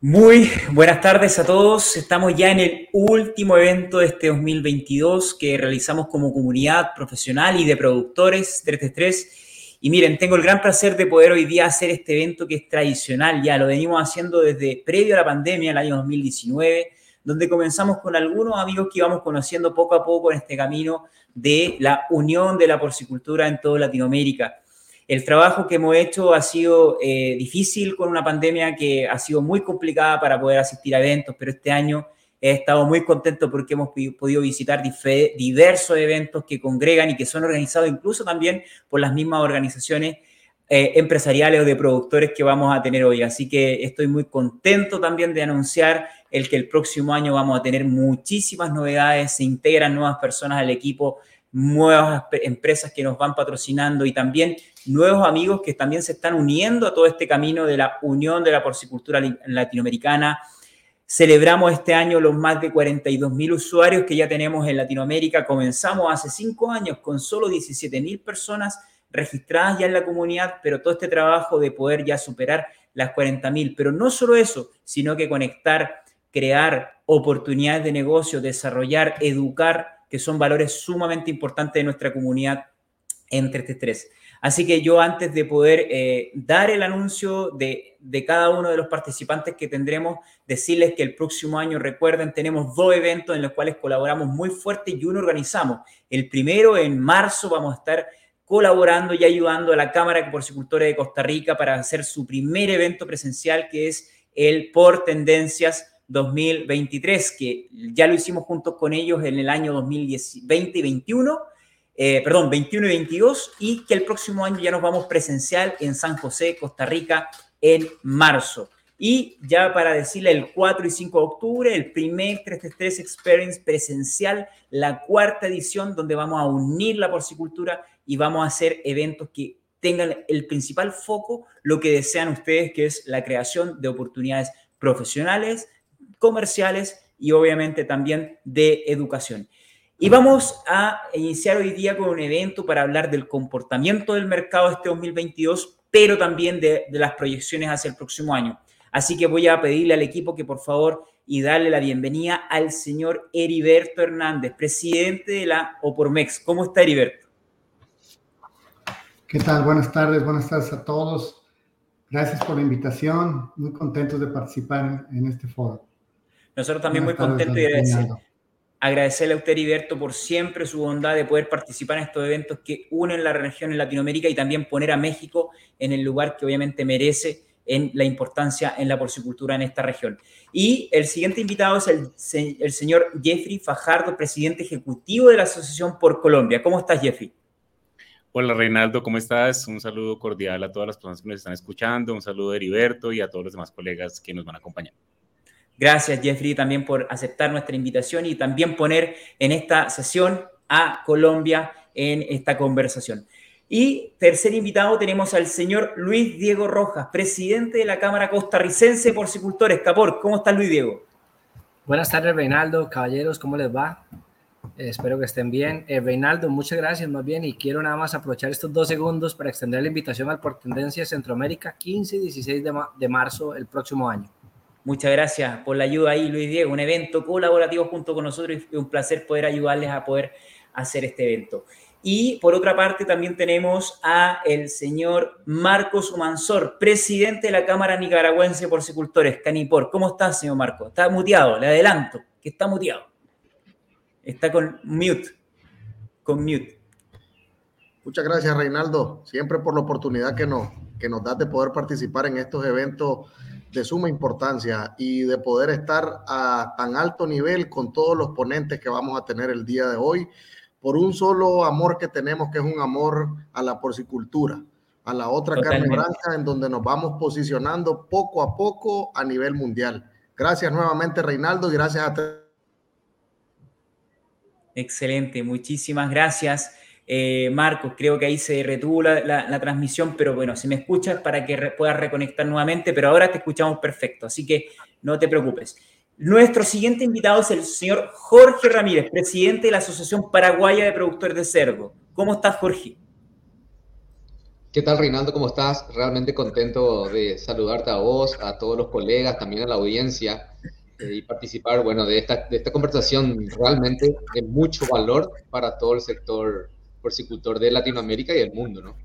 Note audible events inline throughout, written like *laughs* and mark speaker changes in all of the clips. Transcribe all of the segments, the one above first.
Speaker 1: Muy buenas tardes a todos. Estamos ya en el último evento de este 2022 que realizamos como comunidad profesional y de productores 333. Y miren, tengo el gran placer de poder hoy día hacer este evento que es tradicional, ya lo venimos haciendo desde previo a la pandemia, el año 2019, donde comenzamos con algunos amigos que íbamos conociendo poco a poco en este camino de la unión de la porcicultura en toda Latinoamérica. El trabajo que hemos hecho ha sido eh, difícil con una pandemia que ha sido muy complicada para poder asistir a eventos, pero este año he estado muy contento porque hemos podido visitar diversos eventos que congregan y que son organizados incluso también por las mismas organizaciones eh, empresariales o de productores que vamos a tener hoy. Así que estoy muy contento también de anunciar el que el próximo año vamos a tener muchísimas novedades, se integran nuevas personas al equipo nuevas empresas que nos van patrocinando y también nuevos amigos que también se están uniendo a todo este camino de la unión de la porcicultura latinoamericana. Celebramos este año los más de 42 mil usuarios que ya tenemos en Latinoamérica. Comenzamos hace cinco años con solo 17 mil personas registradas ya en la comunidad, pero todo este trabajo de poder ya superar las 40 mil. Pero no solo eso, sino que conectar, crear oportunidades de negocio, desarrollar, educar que son valores sumamente importantes de nuestra comunidad entre este tres. Así que yo antes de poder eh, dar el anuncio de, de, cada uno de los participantes que tendremos, decirles que el próximo año, recuerden, tenemos dos eventos en los cuales colaboramos muy fuerte y uno organizamos. El primero en marzo vamos a estar colaborando y ayudando a la Cámara de Porcicultores de Costa Rica para hacer su primer evento presencial que es el Por Tendencias 2023, que ya lo hicimos juntos con ellos en el año 2020 y 21, eh, perdón, 21 y 22, y que el próximo año ya nos vamos presencial en San José, Costa Rica, en marzo. Y ya para decirle el 4 y 5 de octubre, el primer 333 Experience presencial, la cuarta edición, donde vamos a unir la porcicultura y vamos a hacer eventos que tengan el principal foco, lo que desean ustedes, que es la creación de oportunidades profesionales, comerciales y obviamente también de educación. Y vamos a iniciar hoy día con un evento para hablar del comportamiento del mercado este 2022, pero también de, las proyecciones hacia el próximo año. Así que voy a pedirle al equipo que por favor y darle la bienvenida al señor Heriberto Hernández, presidente de la Opormex. ¿Cómo está Heriberto?
Speaker 2: ¿Qué tal? Buenas tardes, buenas tardes a todos. Gracias por la invitación. Muy contentos de participar en este foro.
Speaker 1: Nosotros también muy contentos y agradecerle a usted, Heriberto, por siempre su bondad de poder participar en estos eventos que unen la región en Latinoamérica y también poner a México en el lugar que obviamente merece en la importancia en la porcicultura en esta región. Y el siguiente invitado es el, el señor Jeffrey Fajardo, presidente ejecutivo de la Asociación por Colombia. ¿Cómo estás, Jeffrey?
Speaker 3: Hola Reinaldo, ¿cómo estás? Un saludo cordial a todas las personas que nos están escuchando, un saludo a Heriberto y a todos los demás colegas que nos van a acompañar.
Speaker 1: Gracias, Jeffrey, también por aceptar nuestra invitación y también poner en esta sesión a Colombia en esta conversación. Y tercer invitado tenemos al señor Luis Diego Rojas, presidente de la Cámara Costarricense de Porcicultores. Capor, ¿cómo está Luis Diego?
Speaker 4: Buenas tardes, Reinaldo, caballeros, ¿cómo les va? Eh, espero que estén bien. Eh, Reinaldo, muchas gracias más bien y quiero nada más aprovechar estos dos segundos para extender la invitación al Por Tendencia Centroamérica 15 y 16 de marzo el próximo año.
Speaker 1: Muchas gracias por la ayuda ahí, Luis Diego. Un evento colaborativo junto con nosotros y un placer poder ayudarles a poder hacer este evento. Y por otra parte también tenemos a el señor Marcos Humansor, presidente de la Cámara Nicaragüense de Porcicultores, Canipor. ¿Cómo está, señor Marcos? Está muteado, le adelanto que está muteado. Está con mute, con mute.
Speaker 5: Muchas gracias, Reinaldo, siempre por la oportunidad que nos, que nos das de poder participar en estos eventos de suma importancia y de poder estar a tan alto nivel con todos los ponentes que vamos a tener el día de hoy, por un solo amor que tenemos, que es un amor a la porcicultura, a la otra carne blanca, en donde nos vamos posicionando poco a poco a nivel mundial. Gracias nuevamente, Reinaldo, y gracias a...
Speaker 1: Excelente, muchísimas gracias. Eh, Marcos, creo que ahí se retuvo la, transmisión, pero bueno, si me escuchas para que puedas reconectar nuevamente, pero ahora te escuchamos perfecto, así que no te preocupes. Nuestro siguiente invitado es el señor Jorge Ramírez, presidente de la Asociación Paraguaya de Productores de Cerdo. ¿Cómo estás, Jorge?
Speaker 6: ¿Qué tal, Reinaldo? ¿Cómo estás? Realmente contento de saludarte a vos, a todos los colegas, también a la audiencia eh, y participar, bueno, de esta conversación realmente de mucho valor para todo el sector porcicultor de Latinoamérica y del mundo, ¿no?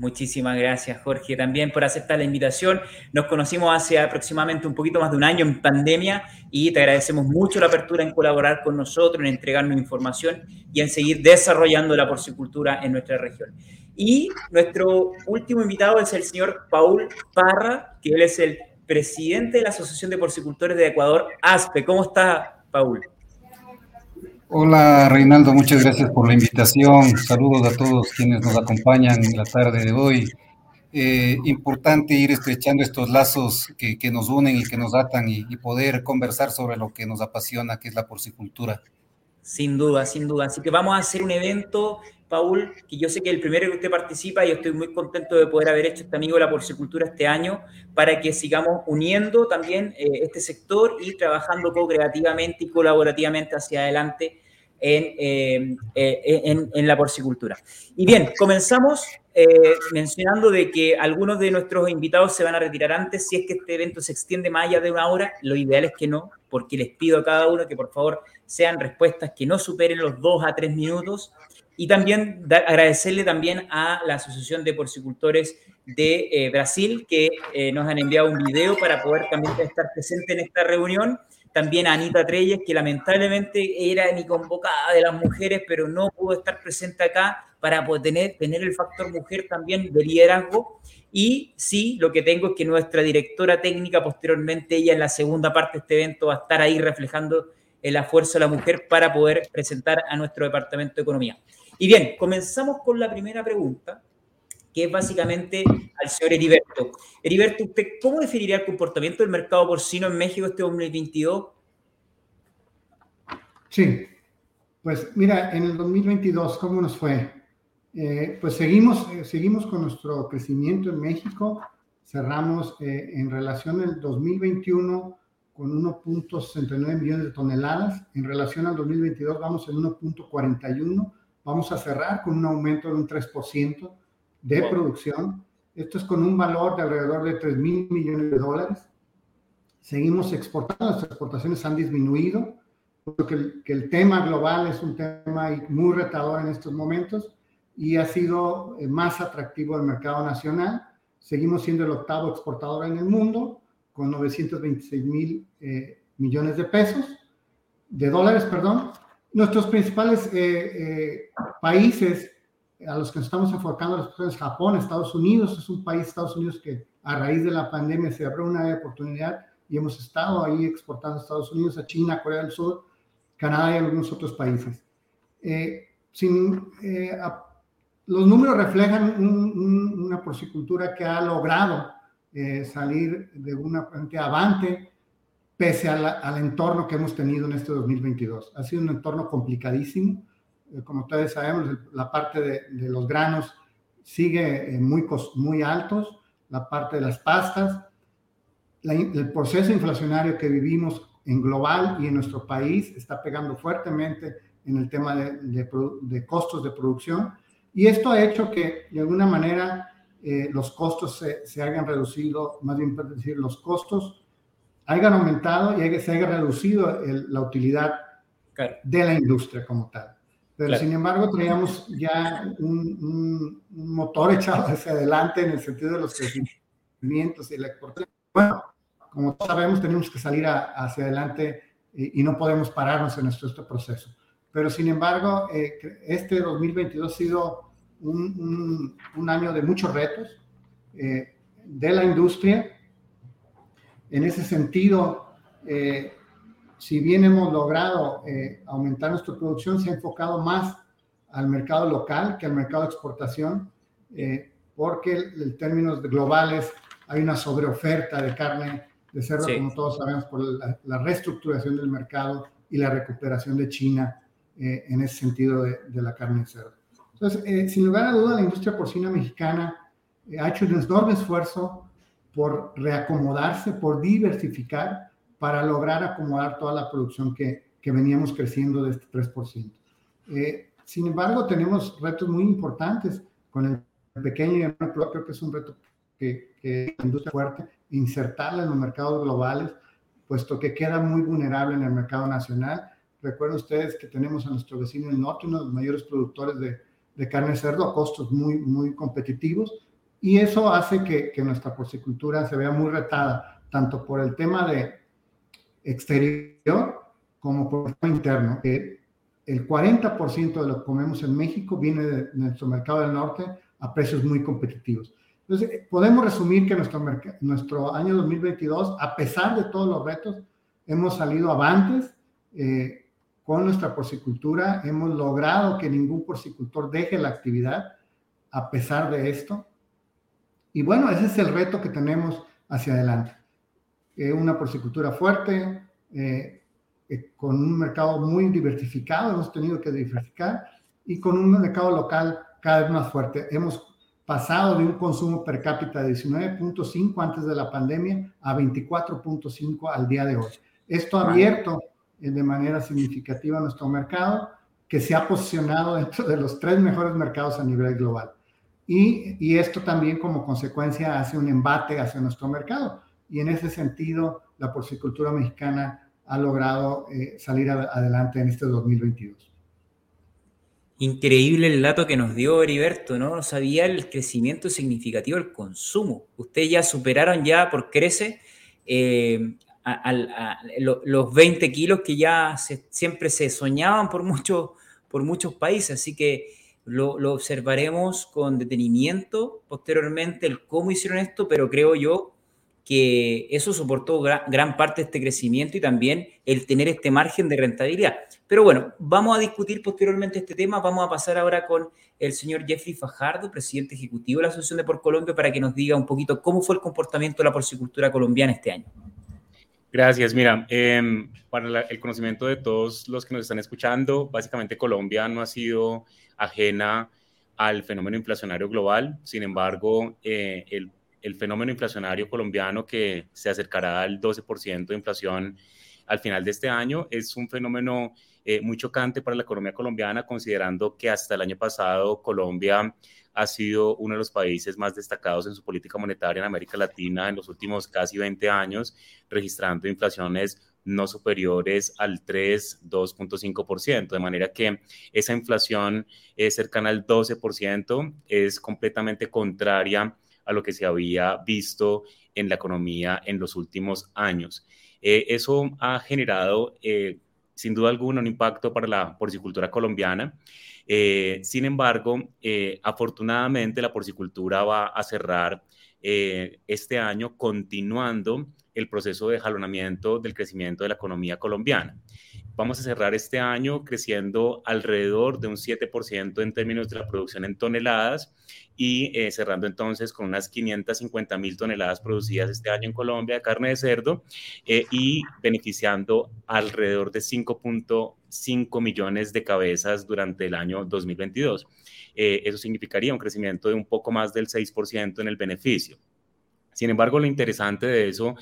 Speaker 1: Muchísimas gracias, Jorge, también por aceptar la invitación. Nos conocimos hace aproximadamente un poquito más de un año en pandemia y te agradecemos mucho la apertura en colaborar con nosotros, en entregarnos información y en seguir desarrollando la porcicultura en nuestra región. Y nuestro último invitado es el señor Paul Parra, que él es el presidente de la Asociación de Porcicultores de Ecuador, ASPE. ¿Cómo está, Paul?
Speaker 7: Hola Reinaldo, muchas gracias por la invitación. Saludos a todos quienes nos acompañan en la tarde de hoy. Eh, importante ir estrechando estos lazos que, que, nos unen y que nos atan y, y, poder conversar sobre lo que nos apasiona, que es la porcicultura.
Speaker 1: Sin duda, sin duda. Así que vamos a hacer un evento, Paul, que yo sé que el primero que usted participa y estoy muy contento de poder haber hecho este amigo la porcicultura este año para que sigamos uniendo también eh, este sector y trabajando co-creativamente y colaborativamente hacia adelante en, eh, eh, en, la porcicultura. Y bien, comenzamos mencionando de que algunos de nuestros invitados se van a retirar antes. Si es que este evento se extiende más allá de una hora, lo ideal es que no, porque les pido a cada uno que por favor sean respuestas que no superen los dos a tres minutos. Y también da, agradecerle también a la Asociación de Porcicultores de eh, Brasil, que eh, nos han enviado un video para poder también estar presente en esta reunión también a Anita Treyes, que lamentablemente era mi convocada de las mujeres, pero no pudo estar presente acá para poder tener, tener el factor mujer también de liderazgo. Y sí, lo que tengo es que nuestra directora técnica, posteriormente, ella en la segunda parte de este evento va a estar ahí reflejando el esfuerzo de la mujer para poder presentar a nuestro Departamento de Economía. Y bien, comenzamos con la primera pregunta, que es básicamente al señor Heriberto. Heriberto, ¿usted cómo definiría el comportamiento del mercado porcino en México este 2022?
Speaker 2: Sí, pues mira, en el 2022, ¿cómo nos fue? Eh, pues seguimos, eh, seguimos con nuestro crecimiento en México. Cerramos eh, en relación al 2021 con 1.69 millones de toneladas. En relación al 2022 vamos en 1.41. Vamos a cerrar con un aumento de un 3% de wow. producción. Esto es con un valor de alrededor de 3 mil millones de dólares. Seguimos exportando, nuestras exportaciones han disminuido, porque el, que el tema global es un tema muy retador en estos momentos y ha sido eh, más atractivo el mercado nacional. Seguimos siendo el octavo exportador en el mundo, con 926 mil eh, millones de pesos, de dólares, perdón. Nuestros principales eh, eh países a los que nos estamos enfocando las Japón, Estados Unidos, es un país, Estados Unidos, que a raíz de la pandemia se abrió una oportunidad y hemos estado ahí exportando a Estados Unidos, a China, Corea del Sur, Canadá y algunos otros países. Eh, sin, eh, a, los números reflejan un, un, una porcicultura que ha logrado eh, salir de una frente avante pese al entorno que hemos tenido en este 2022. Ha sido un entorno complicadísimo. Eh, como ustedes sabemos, la parte de, los granos sigue eh, muy, muy altos, la parte de las pastas, el proceso inflacionario que vivimos en global y en nuestro país está pegando fuertemente en el tema de, de, de costos de producción. Y esto ha hecho que de alguna manera eh, los costos se, se, hayan reducido, más bien decir, los costos hayan aumentado y haya, se haya reducido el, la utilidad claro. de la industria como tal. Pero claro. sin embargo, traíamos ya un, un, un, motor echado hacia adelante en el sentido de los crecimientos y la exportación. Bueno, como sabemos, tenemos que salir a, hacia adelante y, y, no podemos pararnos en nuestro este proceso. Pero sin embargo, eh, este 2022 ha sido un, un año de muchos retos eh, de la industria. En ese sentido, eh, si bien hemos logrado eh, aumentar nuestra producción, se ha enfocado más al mercado local que al mercado de exportación, eh, porque en términos globales hay una sobreoferta de carne de cerdo, sí. como todos sabemos, por la, la, reestructuración del mercado y la recuperación de China eh, en ese sentido de, de, la carne de cerdo. Entonces, eh, sin lugar a duda, la industria porcina mexicana eh, ha hecho un enorme esfuerzo por reacomodarse, por diversificar para lograr acomodar toda la producción que, que veníamos creciendo de este 3%. Eh, sin embargo, tenemos retos muy importantes con el pequeño y mediano creo que es un reto que, que la industria fuerte, insertarla en los mercados globales, puesto que queda muy vulnerable en el mercado nacional. Recuerden ustedes que tenemos a nuestro vecino del norte, uno de los mayores productores de, de carne de cerdo a costos muy, muy competitivos, y eso hace que, nuestra porcicultura se vea muy retada, tanto por el tema de exterior como por el tema interno. Que el 40% de lo que comemos en México viene de nuestro mercado del norte a precios muy competitivos. Entonces, podemos resumir que nuestro, nuestro año 2022, a pesar de todos los retos, hemos salido avantes eh, con nuestra porcicultura, hemos logrado que ningún porcicultor deje la actividad a pesar de esto. Y bueno, ese es el reto que tenemos hacia adelante. Eh, una porcicultura fuerte, eh, eh, con un mercado muy diversificado, hemos tenido que diversificar, y con un mercado local cada vez más fuerte. Hemos pasado de un consumo per cápita de 19.5 antes de la pandemia a 24.5 al día de hoy. Esto ha abierto de manera significativa nuestro mercado, que se ha posicionado dentro de los tres mejores mercados a nivel global. Y, esto también como consecuencia hace un embate hacia nuestro mercado. Y en ese sentido, la porcicultura mexicana ha logrado eh, salir adelante en este 2022.
Speaker 1: Increíble el dato que nos dio Heriberto, ¿no? Sabía el crecimiento significativo del consumo. Ustedes ya superaron ya por crece eh, a, los 20 kilos que ya siempre se soñaban por, mucho, por muchos países, así que lo, lo, observaremos con detenimiento posteriormente el cómo hicieron esto, pero creo yo que eso soportó gran, parte de este crecimiento y también el tener este margen de rentabilidad. Pero bueno, vamos a discutir posteriormente este tema. Vamos a pasar ahora con el señor Jeffrey Fajardo, presidente ejecutivo de la Asociación de Por Colombia, para que nos diga un poquito cómo fue el comportamiento de la porcicultura colombiana este año.
Speaker 3: Gracias. Mira, eh, para el conocimiento de todos los que nos están escuchando, básicamente Colombia no ha sido ajena al fenómeno inflacionario global. Sin embargo, eh, el el fenómeno inflacionario colombiano que se acercará al 12% de inflación al final de este año es un fenómeno eh, muy chocante para la economía colombiana, considerando que hasta el año pasado Colombia ha sido uno de los países más destacados en su política monetaria en América Latina en los últimos casi 20 años, registrando inflaciones no superiores al 3, 2.5%, de manera que esa inflación eh, cercana al 12% es completamente contraria a lo que se había visto en la economía en los últimos años. Eh, eso ha generado, eh, sin duda alguna, un impacto para la porcicultura colombiana. Eh, sin embargo, afortunadamente la porcicultura va a cerrar este año continuando el proceso de jalonamiento del crecimiento de la economía colombiana. Vamos a cerrar este año creciendo alrededor de un 7% en términos de la producción en toneladas y eh, cerrando entonces con unas 550 mil toneladas producidas este año en Colombia de carne de cerdo eh, y beneficiando alrededor de 5.5 millones de cabezas durante el año 2022. Eh, eso significaría un crecimiento de un poco más del 6% en el beneficio. Sin embargo, lo interesante de eso,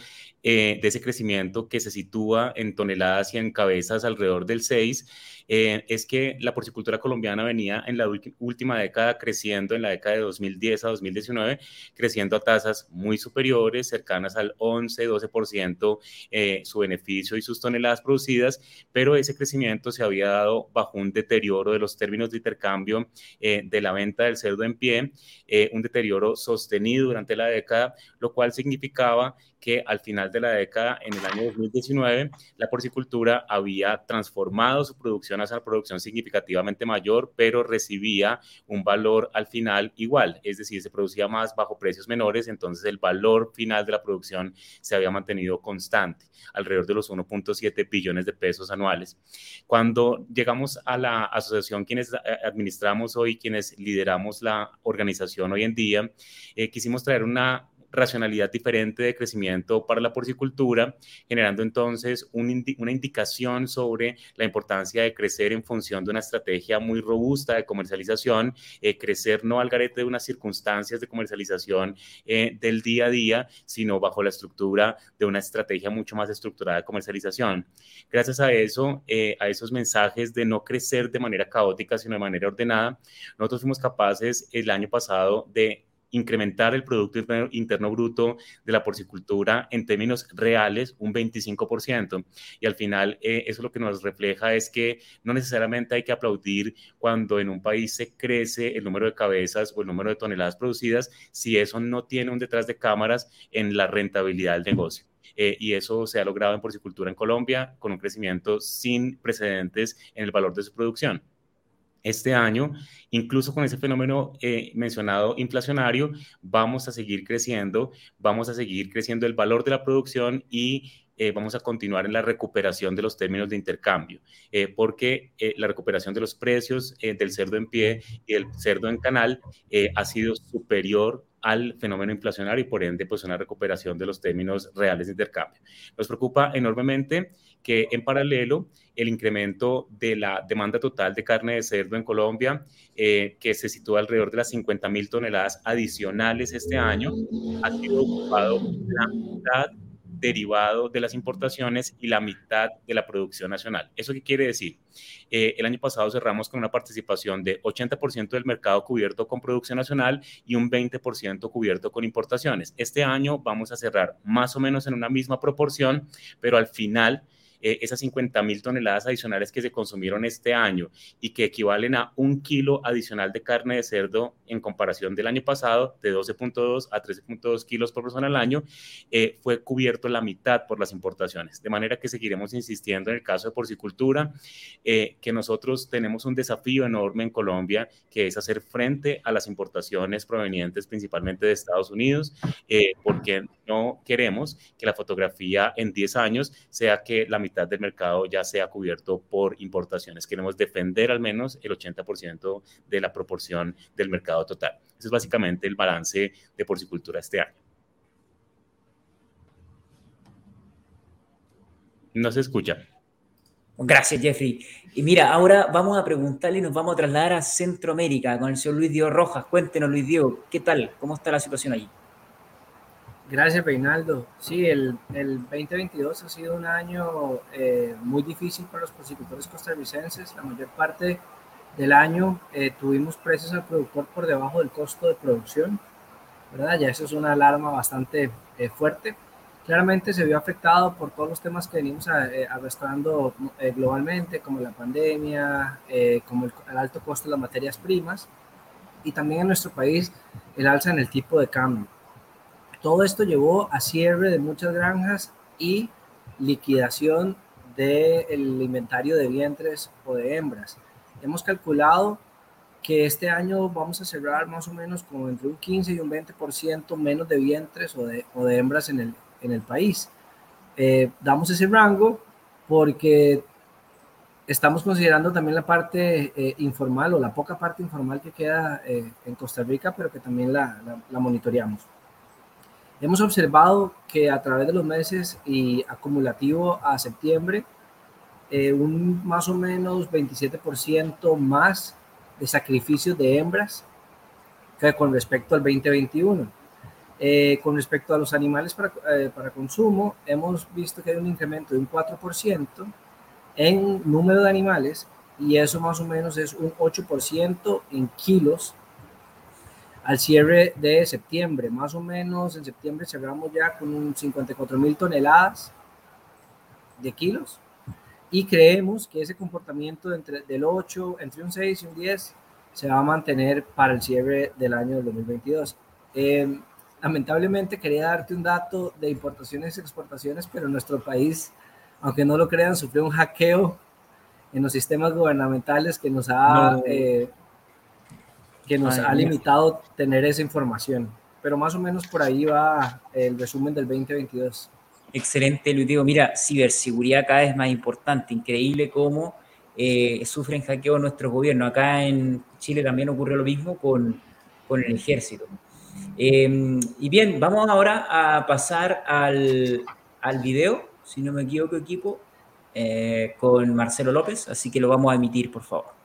Speaker 3: eh, de ese crecimiento que se sitúa en toneladas y en cabezas alrededor del 6, eh, es que la porcicultura colombiana venía en la última década creciendo, en la década de 2010 a 2019, creciendo a tasas muy superiores, cercanas al 11, 12% eh, su beneficio y sus toneladas producidas, pero ese crecimiento se había dado bajo un deterioro de los términos de intercambio eh, de la venta del cerdo en pie, eh, un deterioro sostenido durante la década, lo cual significaba que al final de la década, en el año 2019, la porcicultura había transformado su producción hacia una producción significativamente mayor, pero recibía un valor al final igual, es decir, se producía más bajo precios menores, entonces el valor final de la producción se había mantenido constante, alrededor de los 1.7 billones de pesos anuales. Cuando llegamos a la asociación, quienes administramos hoy, quienes lideramos la organización hoy en día, eh, quisimos traer una racionalidad diferente de crecimiento para la porcicultura, generando entonces una indicación sobre la importancia de crecer en función de una estrategia muy robusta de comercialización, eh, crecer no al garete de unas circunstancias de comercialización eh, del día a día, sino bajo la estructura de una estrategia mucho más estructurada de comercialización. Gracias a eso, eh, a esos mensajes de no crecer de manera caótica, sino de manera ordenada, nosotros fuimos capaces el año pasado de incrementar el Producto Interno Bruto de la porcicultura en términos reales un 25%. Y al final eh, eso lo que nos refleja es que no necesariamente hay que aplaudir cuando en un país se crece el número de cabezas o el número de toneladas producidas si eso no tiene un detrás de cámaras en la rentabilidad del negocio. Eh, y eso se ha logrado en porcicultura en Colombia con un crecimiento sin precedentes en el valor de su producción. Este año, incluso con ese fenómeno eh, mencionado inflacionario, vamos a seguir creciendo, vamos a seguir creciendo el valor de la producción y eh, vamos a continuar en la recuperación de los términos de intercambio, porque la recuperación de los precios del cerdo en pie y el cerdo en canal ha sido superior al fenómeno inflacionario y por ende pues una recuperación de los términos reales de intercambio. Nos preocupa enormemente que en paralelo el incremento de la demanda total de carne de cerdo en Colombia, eh, que se sitúa alrededor de las 50 mil toneladas adicionales este año, ha sido ocupado la mitad derivado de las importaciones y la mitad de la producción nacional. ¿Eso qué quiere decir? Eh, el año pasado cerramos con una participación de 80% del mercado cubierto con producción nacional y un 20% cubierto con importaciones. Este año vamos a cerrar más o menos en una misma proporción, pero al final eh, esas 50 mil toneladas adicionales que se consumieron este año y que equivalen a un kilo adicional de carne de cerdo en comparación del año pasado, de 12.2 a 13.2 kilos por persona al año, eh, fue cubierto la mitad por las importaciones. De manera que seguiremos insistiendo en el caso de porcicultura, eh, que nosotros tenemos un desafío enorme en Colombia, que es hacer frente a las importaciones provenientes principalmente de Estados Unidos, porque no queremos que la fotografía en 10 años sea que la mitad del mercado ya sea cubierto por importaciones. Queremos defender al menos el 80% de la proporción del mercado total. Ese es básicamente el balance de porcicultura este año. No se escucha.
Speaker 1: Gracias, Jeffrey. Y mira, ahora vamos a preguntarle y nos vamos a trasladar a Centroamérica con el señor Luis Diego Rojas. Cuéntenos, Luis Diego, ¿qué tal? ¿Cómo está la situación allí?
Speaker 4: Gracias, Reinaldo. Sí, el, el 2022 ha sido un año eh, muy difícil para los porcicultores costarricenses. La mayor parte del año eh, tuvimos precios al productor por debajo del costo de producción, ¿verdad? Ya eso es una alarma bastante eh, fuerte. Claramente se vio afectado por todos los temas que venimos arrastrando globalmente, como la pandemia, como el alto costo de las materias primas, y también en nuestro país el alza en el tipo de cambio. Todo esto llevó a cierre de muchas granjas y liquidación del inventario de vientres o de hembras. Hemos calculado que este año vamos a cerrar más o menos con entre un 15 y un 20% menos de vientres o de, de hembras en el, en el país. Eh, damos ese rango porque estamos considerando también la parte eh, informal o la poca parte informal que queda eh, en Costa Rica, pero que también la, la, la monitoreamos. Hemos observado que a través de los meses y acumulativo a septiembre, eh, un más o menos 27% más de sacrificios de hembras que con respecto al 2021. Eh, con respecto a los animales para, eh, para, consumo, hemos visto que hay un incremento de un 4% en número de animales y eso más o menos es un 8% en kilos al cierre de septiembre. Más o menos en septiembre cerramos ya con un 54 mil toneladas de kilos y creemos que ese comportamiento entre, del 8, entre un 6 y un 10 se va a mantener para el cierre del año 2022. Eh, lamentablemente quería darte un dato de importaciones y exportaciones, pero nuestro país, aunque no lo crean, sufrió un hackeo en los sistemas gubernamentales que nos ha eh, que nos ha limitado tener esa información. Pero más o menos por ahí va el resumen del 2022.
Speaker 1: Excelente, Luis Diego. Mira, ciberseguridad cada vez más importante. Increíble cómo eh, sufren hackeo nuestros gobiernos. Acá en Chile también ocurre lo mismo con, con el ejército. Em, y bien, vamos ahora a pasar al, al video, si no me equivoco, equipo, eh, con Marcelo López, así que lo vamos a emitir, por favor.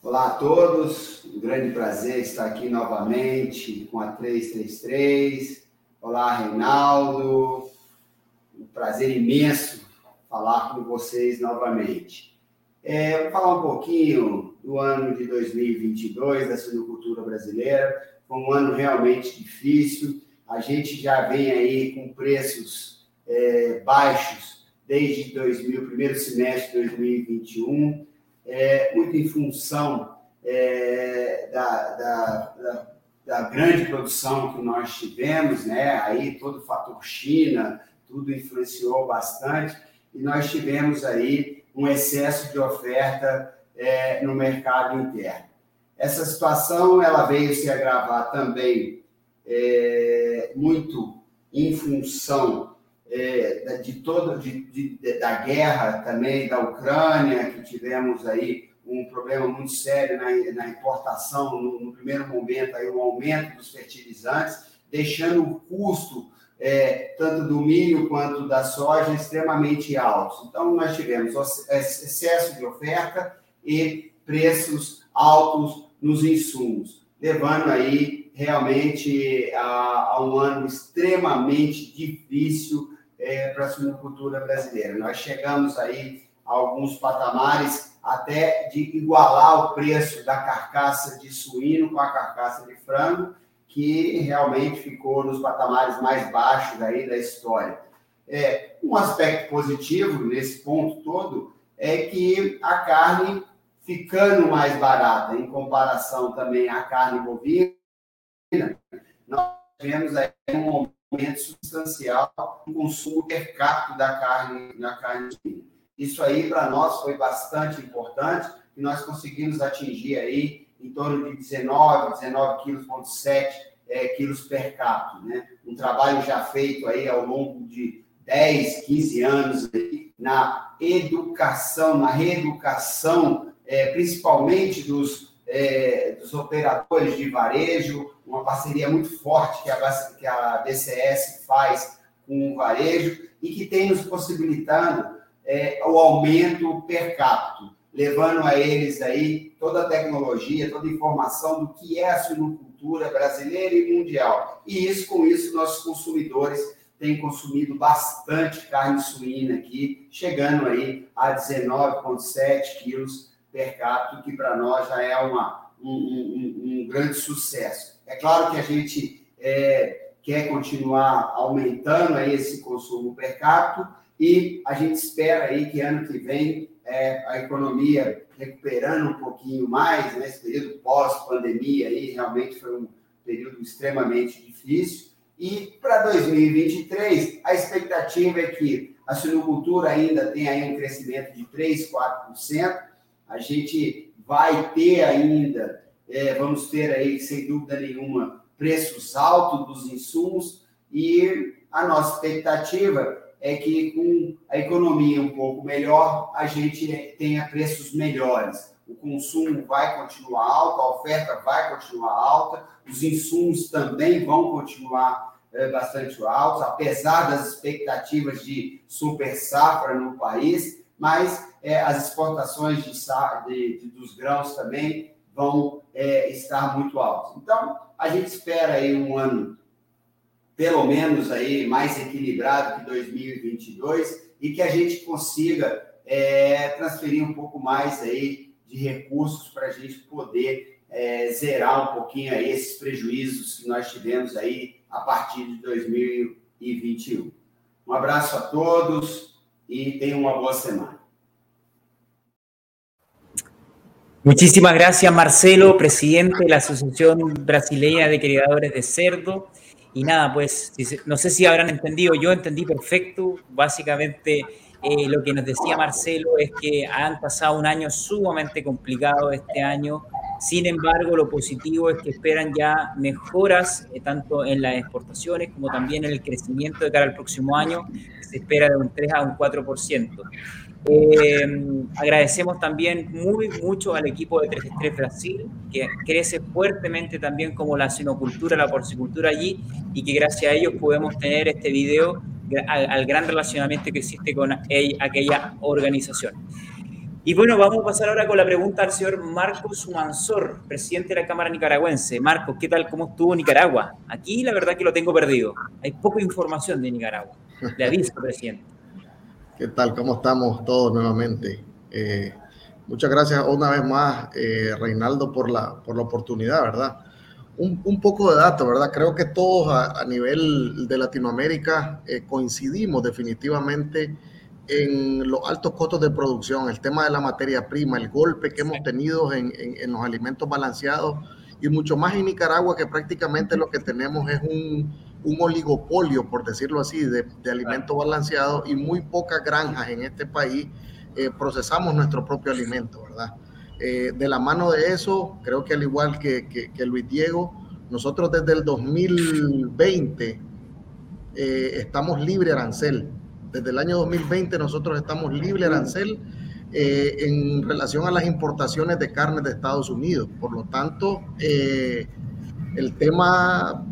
Speaker 8: Olá a todos, um grande prazer estar aqui novamente com a 333. Olá, Reinaldo, um prazer imenso falar com vocês novamente. É, vou falar um pouquinho do ano de 2022 da suinocultura brasileira. Foi um ano realmente difícil. A gente já vem aí com preços é, baixos desde 2000, primeiro semestre de 2021, é, muito em função é, da, da, da, da, grande produção que nós tivemos, né? Aí todo o fator China, tudo influenciou bastante e nós tivemos aí um excesso de oferta é, no mercado interno. Essa situação ela veio se agravar também é, muito em função é, de todo de, de, da guerra também da Ucrânia que tivemos aí um problema muito sério na, na importação no, no, primeiro momento aí o aumento dos fertilizantes deixando o custo é, tanto do milho quanto da soja, extremamente altos. Então, nós tivemos excesso de oferta e preços altos nos insumos, levando aí realmente a, a um ano extremamente difícil é, para a suinocultura brasileira. Nós chegamos aí a alguns patamares até de igualar o preço da carcaça de suíno com a carcaça de frango, que realmente ficou nos patamares mais baixos aí da história. É, um aspecto positivo nesse ponto todo é que a carne ficando mais barata em comparação também à carne bovina, nós tivemos aí um aumento substancial no consumo per capita da carne, na carne bovina. Isso aí para nós foi bastante importante e nós conseguimos atingir aí em torno de 19, 19 quilos, é, quilos per capita, né? Um trabalho já feito aí ao longo de 10, 15 anos aí, na educação, na reeducação, é, principalmente dos, é, dos operadores de varejo, uma parceria muito forte que a, que a BCS faz com o varejo e que tem nos possibilitado é, o aumento per capita levando a eles aí toda a tecnologia, toda a informação do que é a suinocultura brasileira e mundial. E isso, com isso, nossos consumidores têm consumido bastante carne suína aqui, chegando aí a 19,7 quilos per capita, que para nós já é uma, um, um, um, grande sucesso. É claro que a gente é, quer continuar aumentando aí esse consumo per capita e a gente espera aí que ano que vem é, a economia recuperando um pouquinho mais, né? período pós-pandemia aí realmente foi um período extremamente difícil. E para 2023, a expectativa é que a suinocultura ainda tenha aí um crescimento de 3, 4%. A gente vai ter ainda, é, vamos ter aí, sem dúvida nenhuma, preços altos dos insumos e a nossa expectativa é que com a economia um pouco melhor, a gente tenha preços melhores. O consumo vai continuar alto, a oferta vai continuar alta, os insumos também vão continuar é, bastante altos, apesar das expectativas de super safra no país, mas é, as exportações de, de, de, dos grãos também vão é, estar muito altas. Então, a gente espera aí um ano pelo menos aí mais equilibrado que 2022 e que a gente consiga é, transferir um pouco mais aí de recursos para a gente poder é, zerar um pouquinho aí esses prejuízos que nós tivemos aí a partir de 2021. Um abraço a todos e tenham uma boa semana.
Speaker 1: Muchísimas gracias, Marcelo, presidente de la Asociación Brasileña de Criadores de Cerdo. Y nada, pues no sé si habrán entendido, yo entendí perfecto, básicamente eh, lo que nos decía Marcelo es que han pasado un año sumamente complicado este año, sin embargo lo positivo es que esperan ya mejoras eh, tanto en las exportaciones como también en el crecimiento de cara al próximo año, se espera de un 3 a un 4%. Eh, agradecemos también muy mucho al equipo de 3 Brasil, que crece fuertemente también como la sinocultura, la porcicultura allí, y que gracias a ellos podemos tener este video al, al gran relacionamiento que existe con aquella organización. Y bueno, vamos a pasar ahora con la pregunta al señor Marcos Mansor, presidente de la Cámara Nicaragüense. Marcos, ¿qué tal? ¿Cómo estuvo Nicaragua? Aquí la verdad que lo tengo perdido. Hay poca información de Nicaragua. Le aviso, presidente.
Speaker 5: ¿Qué tal? ¿Cómo estamos todos nuevamente? Eh, muchas gracias una vez más, eh, Reinaldo, por la, por la oportunidad, ¿verdad? Un, un poco de datos, ¿verdad? Creo que todos a, a nivel de Latinoamérica eh, coincidimos definitivamente en los altos costos de producción, el tema de la materia prima, el golpe que hemos tenido en, en, los alimentos balanceados y mucho más en Nicaragua que prácticamente lo que tenemos es un, un oligopolio, por decirlo así, de, de, alimentos balanceados y muy pocas granjas en este país eh, procesamos nuestro propio alimento, ¿verdad? Eh, de la mano de eso, creo que al igual que, que, que Luis Diego, nosotros desde el 2020 eh, estamos libre arancel desde el año 2020 nosotros estamos libre arancel eh, en relación a las importaciones de carne de Estados Unidos. Por lo tanto, el tema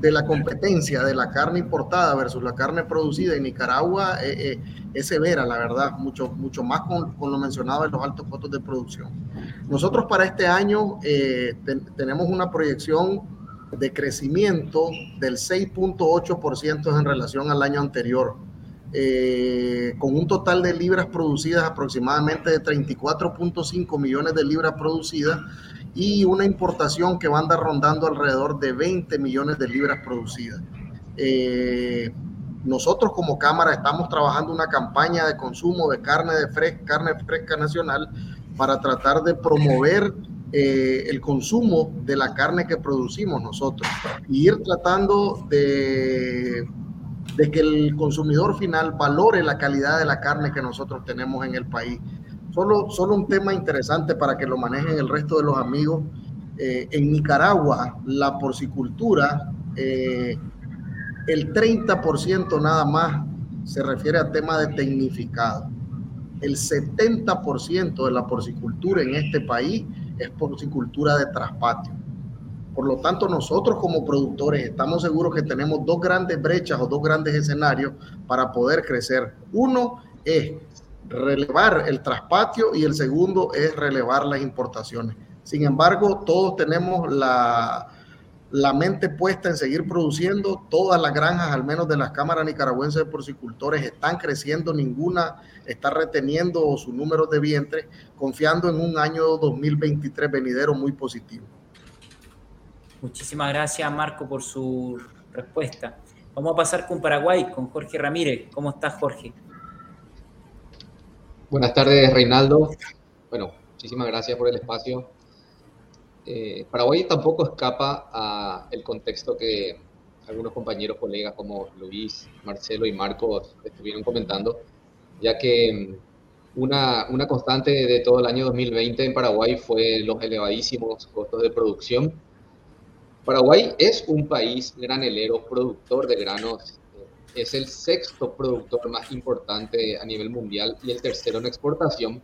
Speaker 5: de la competencia de la carne importada versus la carne producida en Nicaragua eh, eh es severa, la verdad, mucho, mucho más con, lo mencionado en los altos costos de producción. Nosotros para este año eh, ten, tenemos una proyección de crecimiento del 6.8% en relación al año anterior con un total de libras producidas aproximadamente de 34.5 millones de libras producidas y una importación que va a andar rondando alrededor de 20 millones de libras producidas. Eh, nosotros como Cámara estamos trabajando una campaña de consumo de carne de fresca, carne fresca nacional para tratar de promover eh, el consumo de la carne que producimos nosotros y ir tratando de de que el consumidor final valore la calidad de la carne que nosotros tenemos en el país. Solo, solo un tema interesante para que lo manejen el resto de los amigos. Eh, en Nicaragua, la porcicultura, eh, el 30% nada más se refiere a tema de tecnificado. El 70% de la porcicultura en este país es porcicultura de traspatio. Por lo tanto, nosotros como productores estamos seguros que tenemos dos grandes brechas o dos grandes escenarios para poder crecer. Uno es relevar el traspatio y el segundo es relevar las importaciones. Sin embargo, todos tenemos la, la mente puesta en seguir produciendo. Todas las granjas, al menos de las cámaras nicaragüenses de porcicultores, están creciendo, ninguna está reteniendo su número de vientres, confiando en un año 2023 venidero muy positivo.
Speaker 1: Muchísimas gracias, Marco, por su respuesta. Vamos a pasar con Paraguay, con Jorge Ramírez. ¿Cómo estás, Jorge?
Speaker 6: Buenas tardes, Reinaldo. Bueno, muchísimas gracias por el espacio. Eh, Paraguay tampoco escapa al contexto que algunos compañeros, colegas como Luis, Marcelo y Marcos estuvieron comentando, ya que mm, una, una constante de todo el año 2020 en Paraguay fue los elevadísimos costos de producción Paraguay es un país granelero, productor de granos. Es el sexto productor más importante a nivel mundial y el tercero en exportación.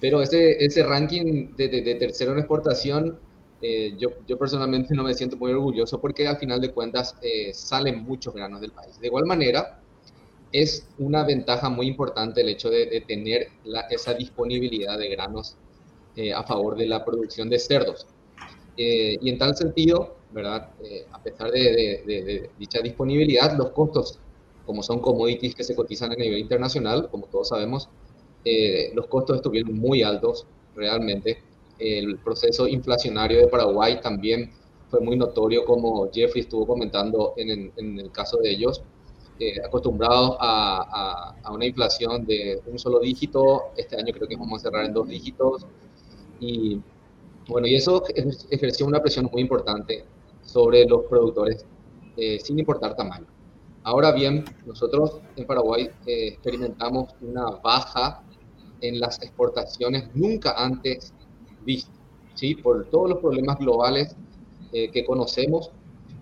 Speaker 6: Pero ese, ese ranking de, de, de tercero en exportación, eh, yo, yo, personalmente no me siento muy orgulloso porque al final de cuentas eh, salen muchos granos del país. De igual manera, es una ventaja muy importante el hecho de, de tener la, esa disponibilidad de granos eh, a favor de la producción de cerdos. Eh, y en tal sentido, ¿verdad? Eh, a pesar de, de, de, de, dicha disponibilidad, los costos, como son commodities que se cotizan a nivel internacional, como todos sabemos, eh, los costos estuvieron muy altos realmente. El proceso inflacionario de Paraguay también fue muy notorio, como Jeffrey estuvo comentando en, en, el caso de ellos, eh, acostumbrados a, a, a, una inflación de un solo dígito. Este año creo que vamos a cerrar en dos dígitos. Y bueno, y eso ejerció una presión muy importante sobre los productores, eh, sin importar tamaño. Ahora bien, nosotros en Paraguay eh, experimentamos una baja en las exportaciones nunca antes vistas, ¿sí? por todos los problemas globales eh, que conocemos,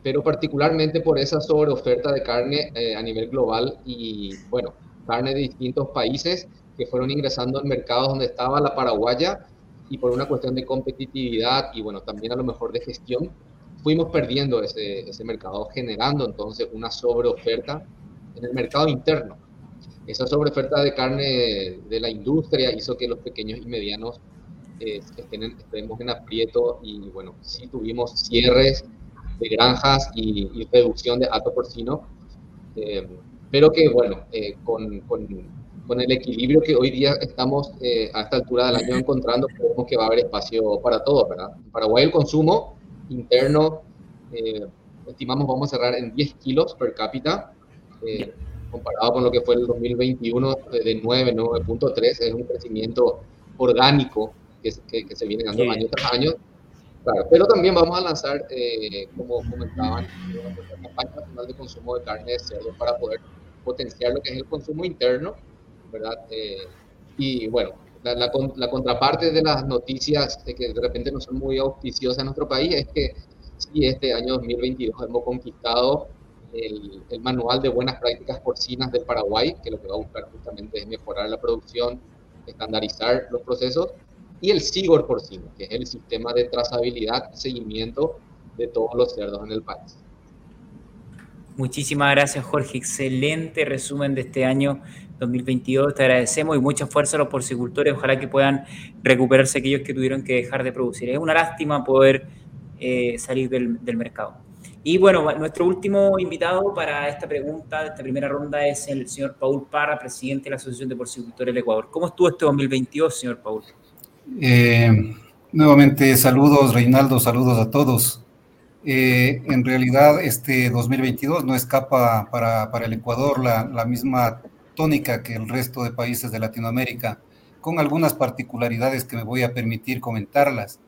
Speaker 6: pero particularmente por esa sobreoferta de carne eh, a nivel global y, bueno, carne de distintos países que fueron ingresando en mercados donde estaba la paraguaya y por una cuestión de competitividad y bueno, también a lo mejor de gestión, fuimos perdiendo ese, ese mercado, generando entonces una sobreoferta en el mercado interno. Esa sobreoferta de carne de la industria hizo que los pequeños y medianos eh, estén estemos en aprieto y bueno, sí tuvimos cierres de granjas y, reducción de ato porcino, eh, pero que bueno, eh, con, con, con, el equilibrio que hoy día estamos a esta altura del año encontrando, creemos que va a haber espacio para todos, ¿verdad? En Paraguay el consumo interno, estimamos vamos a cerrar en 10 kilos per cápita, comparado con lo que fue el 2021 de 9, 9.3, es un crecimiento orgánico que, que, se viene dando año tras año. Claro, pero también vamos a lanzar, eh, como comentaban, una campaña nacional de consumo de carne de cerdo para poder potenciar lo que es el consumo interno, ¿verdad? Eh, y bueno, la, la, la, contraparte de las noticias de que de repente no son muy auspiciosas en nuestro país es que sí, este año 2022 hemos conquistado el, el, manual de buenas prácticas porcinas del Paraguay, que lo que va a buscar justamente es mejorar la producción, estandarizar los procesos, y el SIGOR porcino, que es el sistema de trazabilidad y seguimiento de todos los cerdos en el país.
Speaker 1: Muchísimas gracias, Jorge. Excelente resumen de este año 2022. Te agradecemos y mucha fuerza a los porcicultores. Ojalá que puedan recuperarse aquellos que tuvieron que dejar de producir. Es una lástima poder eh, salir del, del mercado. Y bueno, nuestro último invitado para esta pregunta, esta primera ronda, es el señor Paul Parra, presidente de la Asociación de Porcicultores del Ecuador. ¿Cómo estuvo este 2022, señor Paul?
Speaker 7: Eh, nuevamente, saludos, Reinaldo, saludos a todos. Eh, en realidad, este 2022 no escapa para, para el Ecuador la, la, misma tónica que el resto de países de Latinoamérica, con algunas particularidades que me voy a permitir comentarlas.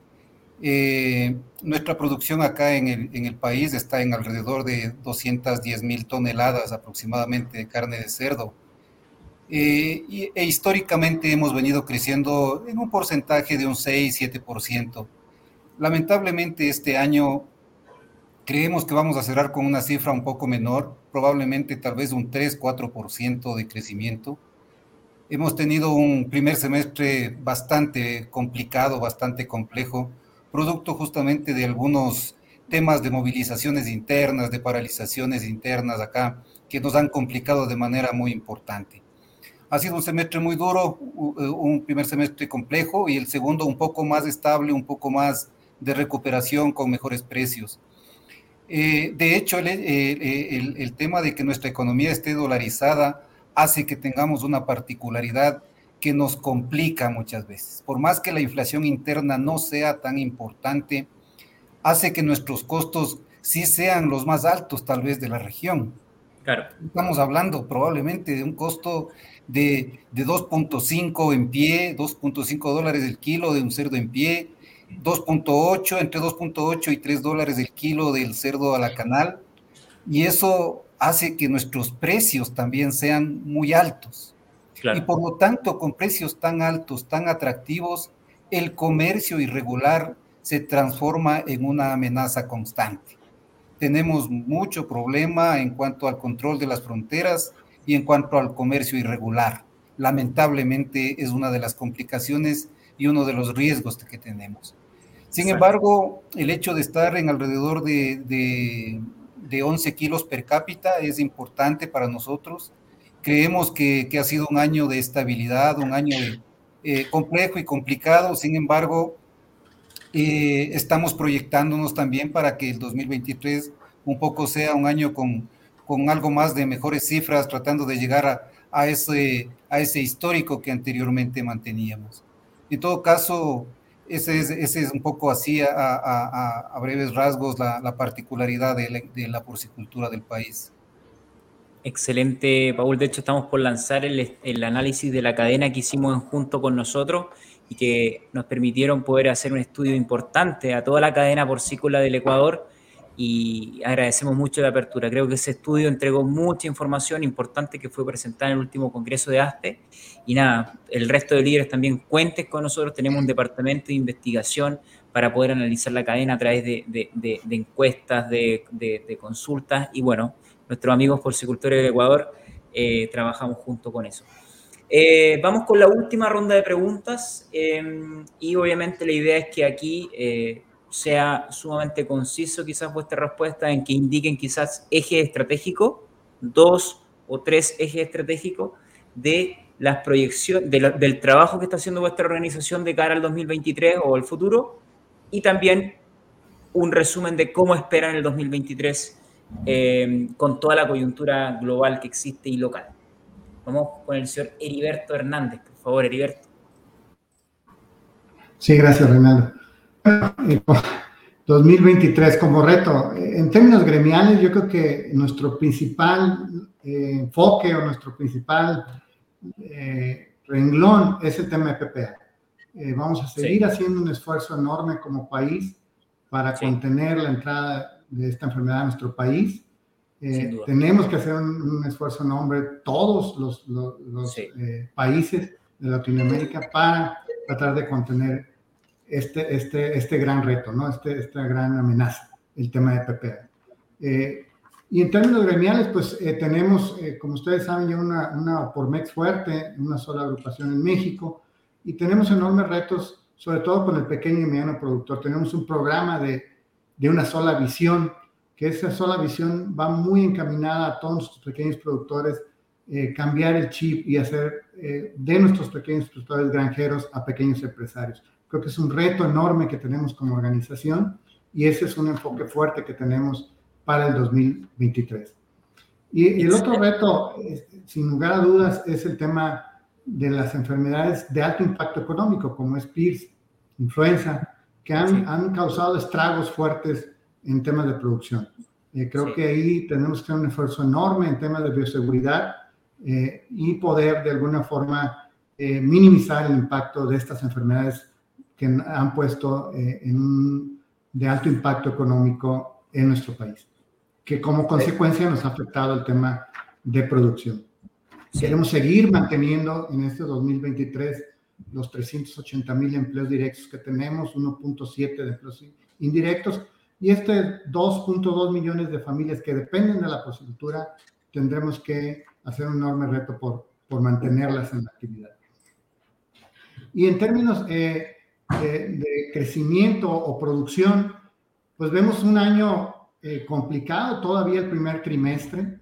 Speaker 7: Eh, nuestra producción acá en el, en el, país está en alrededor de 210 mil toneladas aproximadamente de carne de cerdo. Eh, y, e históricamente hemos venido creciendo en un porcentaje de un 6-7%. Lamentablemente este año creemos que vamos a cerrar con una cifra un poco menor, probablemente tal vez un 3-4% de crecimiento. Hemos tenido un primer semestre bastante complicado, bastante complejo producto justamente de algunos temas de movilizaciones internas, de paralizaciones internas acá, que nos han complicado de manera muy importante. Ha sido un semestre muy duro, un primer semestre complejo y el segundo un poco más estable, un poco más de recuperación con mejores precios. Eh, de hecho, el, el, el, tema de que nuestra economía esté dolarizada hace que tengamos una particularidad que nos complica muchas veces. Por más que la inflación interna no sea tan importante, hace que nuestros costos sí sean los más altos tal vez de la región.
Speaker 1: Claro.
Speaker 7: Estamos hablando probablemente de un costo de, de 2.5 en pie, 2.5 dólares el kilo de un cerdo en pie, 2.8, entre 2.8 y 3 dólares el kilo del cerdo a la canal, y eso hace que nuestros precios también sean muy altos. Claro. Y por lo tanto, con precios tan altos, tan atractivos, el comercio irregular se transforma en una amenaza constante. Tenemos mucho problema en cuanto al control de las fronteras y en cuanto al comercio irregular. Lamentablemente es una de las complicaciones y uno de los riesgos que tenemos. Sin embargo, el hecho de estar en alrededor de, de, de 11 kilos per cápita es importante para nosotros. Creemos que, que, ha sido un año de estabilidad, un año de, eh, complejo y complicado, sin embargo, eh, estamos proyectándonos también para que el 2023 un poco sea un año con, con algo más de mejores cifras, tratando de llegar a, a, ese, a ese histórico que anteriormente manteníamos. En todo caso, ese es, ese es un poco así a, a, a breves rasgos la, la particularidad de la, de porcicultura del país.
Speaker 1: Excelente, Paul. De hecho, estamos por lanzar el, el, análisis de la cadena que hicimos junto con nosotros y que nos permitieron poder hacer un estudio importante a toda la cadena porcícola del Ecuador y agradecemos mucho la apertura. Creo que ese estudio entregó mucha información importante que fue presentada en el último congreso de ASPE y nada, el resto de líderes también cuenten con nosotros, tenemos un departamento de investigación para poder analizar la cadena a través de, encuestas, de, consultas y bueno, nuestros amigos porcicultores del Ecuador, eh, trabajamos junto con eso. Eh, vamos con la última ronda de preguntas em, y obviamente la idea es que aquí eh, sea sumamente conciso quizás vuestra respuesta en que indiquen quizás eje estratégico, dos o tres ejes estratégicos de las proyecciones, del trabajo que está haciendo vuestra organización de cara al 2023 o el futuro y también un resumen de cómo esperan el 2023 em, con toda la coyuntura global que existe y local. Vamos con el señor Heriberto Hernández, por favor, Heriberto.
Speaker 2: Sí, gracias, Reinaldo. 2023 como reto. En términos gremiales, yo creo que nuestro principal eh, enfoque o nuestro principal eh, renglón es el tema de PPA. Eh, vamos a seguir haciendo un esfuerzo enorme como país para contener la entrada de esta enfermedad a nuestro país. tenemos que hacer un, esfuerzo enorme todos los, los, países de Latinoamérica para tratar de contener este, este, este gran reto, ¿no? Este, esta gran amenaza, el tema de PPA. Eh, y en términos gremiales, pues eh, tenemos, eh, como ustedes saben, ya una, una Pormex fuerte, una sola agrupación en México, y tenemos enormes retos, sobre todo con el pequeño y mediano productor. Tenemos un programa de, de una sola visión, que esa sola visión va muy encaminada a todos nuestros pequeños productores, cambiar el chip y hacer de nuestros pequeños productores granjeros a pequeños empresarios. Creo que es un reto enorme que tenemos como organización y ese es un enfoque fuerte que tenemos para el 2023. Y, el otro reto, sin lugar a dudas, es el tema de las enfermedades de alto impacto económico, como es PIRS, influenza, que han, han causado estragos fuertes en temas de producción. Eh, creo que ahí tenemos que hacer un esfuerzo enorme en temas de bioseguridad eh, y poder de alguna forma eh, minimizar el impacto de estas enfermedades que han puesto eh, en de alto impacto económico en nuestro país, que como consecuencia nos ha afectado el tema de producción. Queremos seguir manteniendo en este 2023 los 380 mil empleos directos que tenemos, 1.7 de empleos indirectos, y este 2.2 millones de familias que dependen de la posicultura, tendremos que hacer un enorme reto por, por mantenerlas en la actividad. Y en términos eh, de, crecimiento o producción, pues vemos un año eh, complicado, todavía el primer trimestre.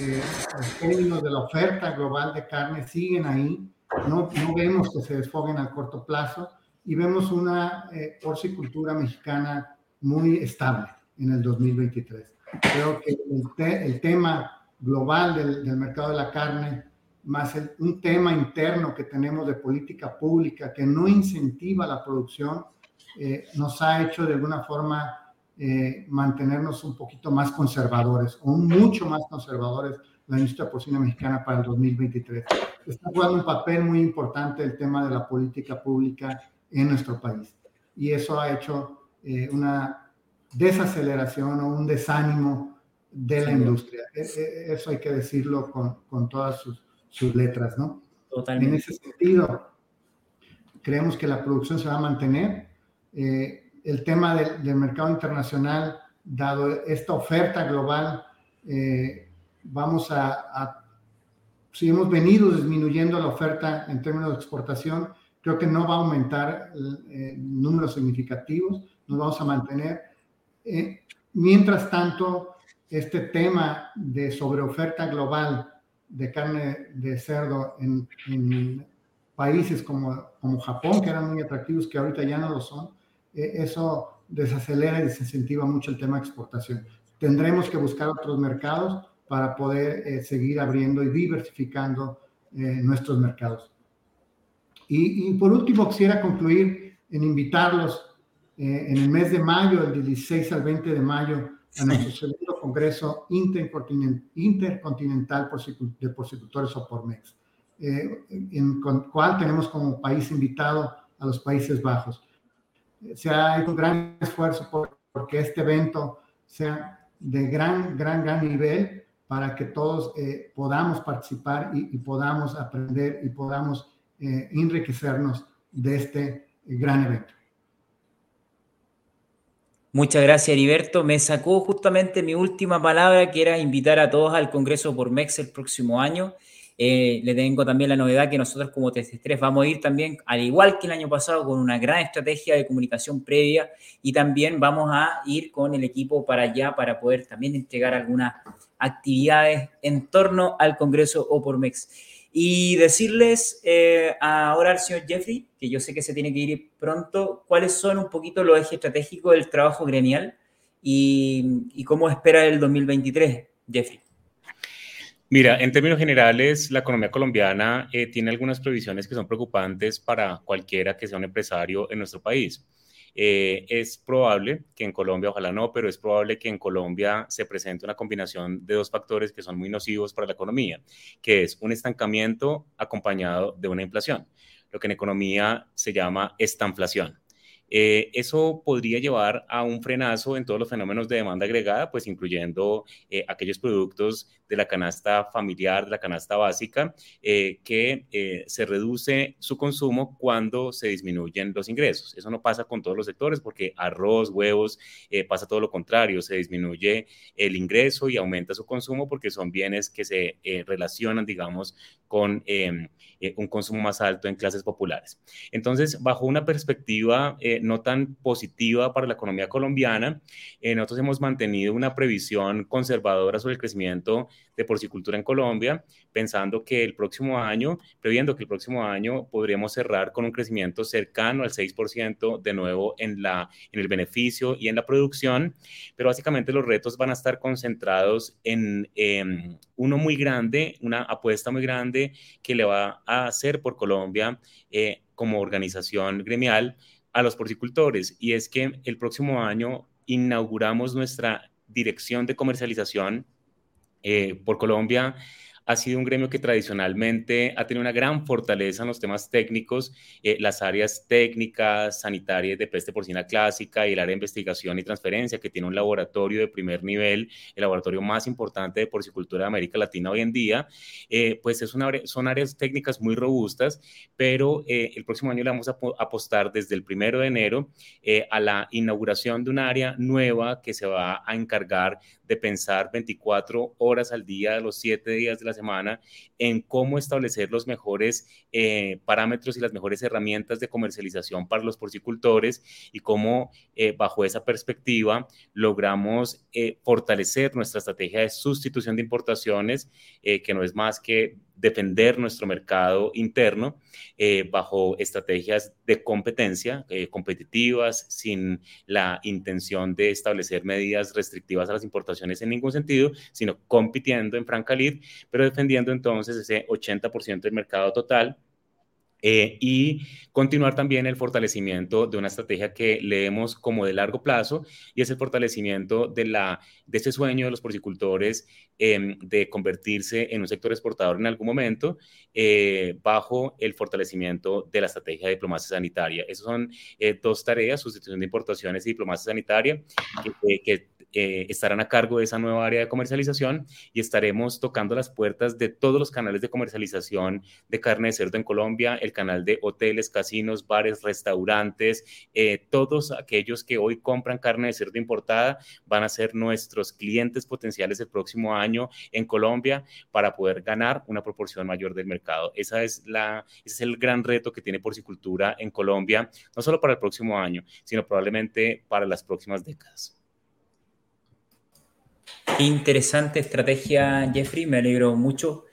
Speaker 2: Eh, los términos de la oferta global de carne siguen ahí, no, vemos que se desfoguen a corto plazo y vemos una eh, porcicultura mexicana muy estable en el 2023. Creo que el, tema global del mercado de la carne más un tema interno que tenemos de política pública que no incentiva la producción, eh, nos ha hecho de alguna forma eh, mantenernos un poquito más conservadores o mucho más conservadores la industria porcina mexicana para el 2023. Está jugando un papel muy importante el tema de la política pública en nuestro país y eso ha hecho eh, una desaceleración o un desánimo de la industria. E, e, eso hay que decirlo con, con todas sus sus letras, ¿no? Totalmente. En ese sentido, creemos que la producción se va a mantener. Eh, el tema del, mercado internacional, dado esta oferta global, eh, vamos a, si hemos venido disminuyendo la oferta en términos de exportación, creo que no va a aumentar eh, números significativos, nos vamos a mantener. mientras tanto, este tema de sobreoferta global de carne de cerdo en, países como, como Japón, que eran muy atractivos, que ahorita ya no lo son, eh, eso desacelera y desincentiva mucho el tema de exportación. Tendremos que buscar otros mercados para poder eh, seguir abriendo y diversificando eh, nuestros mercados. Y, y, por último, quisiera concluir en invitarlos en el mes de mayo, del 16 al 20 de mayo, a nuestro segundo Congreso Intercontinental de Porcicultores o PORMEX, eh, en el cual tenemos como país invitado a los Países Bajos. Se ha hecho un gran esfuerzo por, porque este evento sea de gran, gran, gran nivel para que todos eh, podamos participar y, podamos aprender y podamos eh, enriquecernos de este gran evento.
Speaker 1: Muchas gracias, Heriberto. Me sacó justamente mi última palabra, que era invitar a todos al Congreso por MEX el próximo año. Eh, le tengo también la novedad que nosotros como TC3 vamos a ir también, al igual que el año pasado, con una gran estrategia de comunicación previa y también vamos a ir con el equipo para allá para poder también entregar algunas actividades en torno al Congreso Opormex. Y decirles eh, ahora al señor Jeffrey, que yo sé que se tiene que ir pronto, cuáles son un poquito los ejes estratégicos del trabajo gremial y, cómo espera el 2023, Jeffrey.
Speaker 3: Mira, en términos generales, la economía colombiana eh, tiene algunas previsiones que son preocupantes para cualquiera que sea un empresario en nuestro país. Eh, es probable que en Colombia, ojalá no, pero es probable que en Colombia se presente una combinación de dos factores que son muy nocivos para la economía, que es un estancamiento acompañado de una inflación, lo que en economía se llama estanflación. Eh, eso podría llevar a un frenazo en todos los fenómenos de demanda agregada, pues incluyendo eh, aquellos productos de la canasta familiar, de la canasta básica, eh, que se reduce su consumo cuando se disminuyen los ingresos. Eso no pasa con todos los sectores porque arroz, huevos, pasa todo lo contrario, se disminuye el ingreso y aumenta su consumo porque son bienes que se relacionan, digamos, con em, un consumo más alto en clases populares. Entonces, bajo una perspectiva no tan positiva para la economía colombiana. Eh, nosotros hemos mantenido una previsión conservadora sobre el crecimiento de porcicultura en Colombia, pensando que el próximo año, previendo que el próximo año podríamos cerrar con un crecimiento cercano al 6% de nuevo en, la, en el beneficio y en la producción, pero básicamente los retos van a estar concentrados en uno muy grande, una apuesta muy grande que le va a hacer por Colombia eh, como organización gremial a los porcicultores. Y es que el próximo año inauguramos nuestra dirección de comercialización eh, por Colombia ha sido un gremio que tradicionalmente ha tenido una gran fortaleza en los temas técnicos, eh, las áreas técnicas, sanitarias de peste porcina clásica y el área de investigación y transferencia, que tiene un laboratorio de primer nivel, el laboratorio más importante de porcicultura de América Latina hoy en día, eh, pues es una, son áreas técnicas muy robustas, pero eh, el próximo año le vamos a apostar desde el primero de enero a la inauguración de un área nueva que se va a encargar de pensar 24 horas al día, los 7 días de la semana, en cómo establecer los mejores eh, parámetros y las mejores herramientas de comercialización para los porcicultores y cómo eh, bajo esa perspectiva logramos eh, fortalecer nuestra estrategia de sustitución de importaciones, que no es más que defender nuestro mercado interno eh, bajo estrategias de competencia eh, competitivas, sin la intención de establecer medidas restrictivas a las importaciones en ningún sentido, sino compitiendo en franca lid, pero defendiendo entonces ese 80% del mercado total eh, y continuar también el fortalecimiento de una estrategia que leemos como de largo plazo y es el fortalecimiento de, la, de este sueño de los porcicultores em, de convertirse en un sector exportador en algún momento eh, bajo el fortalecimiento de la estrategia de diplomacia sanitaria. Esas son eh, dos tareas, sustitución de importaciones y diplomacia sanitaria, que, que eh, estarán a cargo de esa nueva área de comercialización y estaremos tocando las puertas de todos los canales de comercialización de carne de cerdo en Colombia, el canal de hoteles, casinos, bares, restaurantes, eh, todos aquellos que hoy compran carne de cerdo importada van a ser nuestros clientes potenciales el próximo año en Colombia para poder ganar una proporción mayor del mercado. Esa es la, ese es el gran reto que tiene porcicultura en Colombia, no solo para el próximo año, sino probablemente para las próximas décadas.
Speaker 1: Interesante estrategia, Jeffrey. Me alegro mucho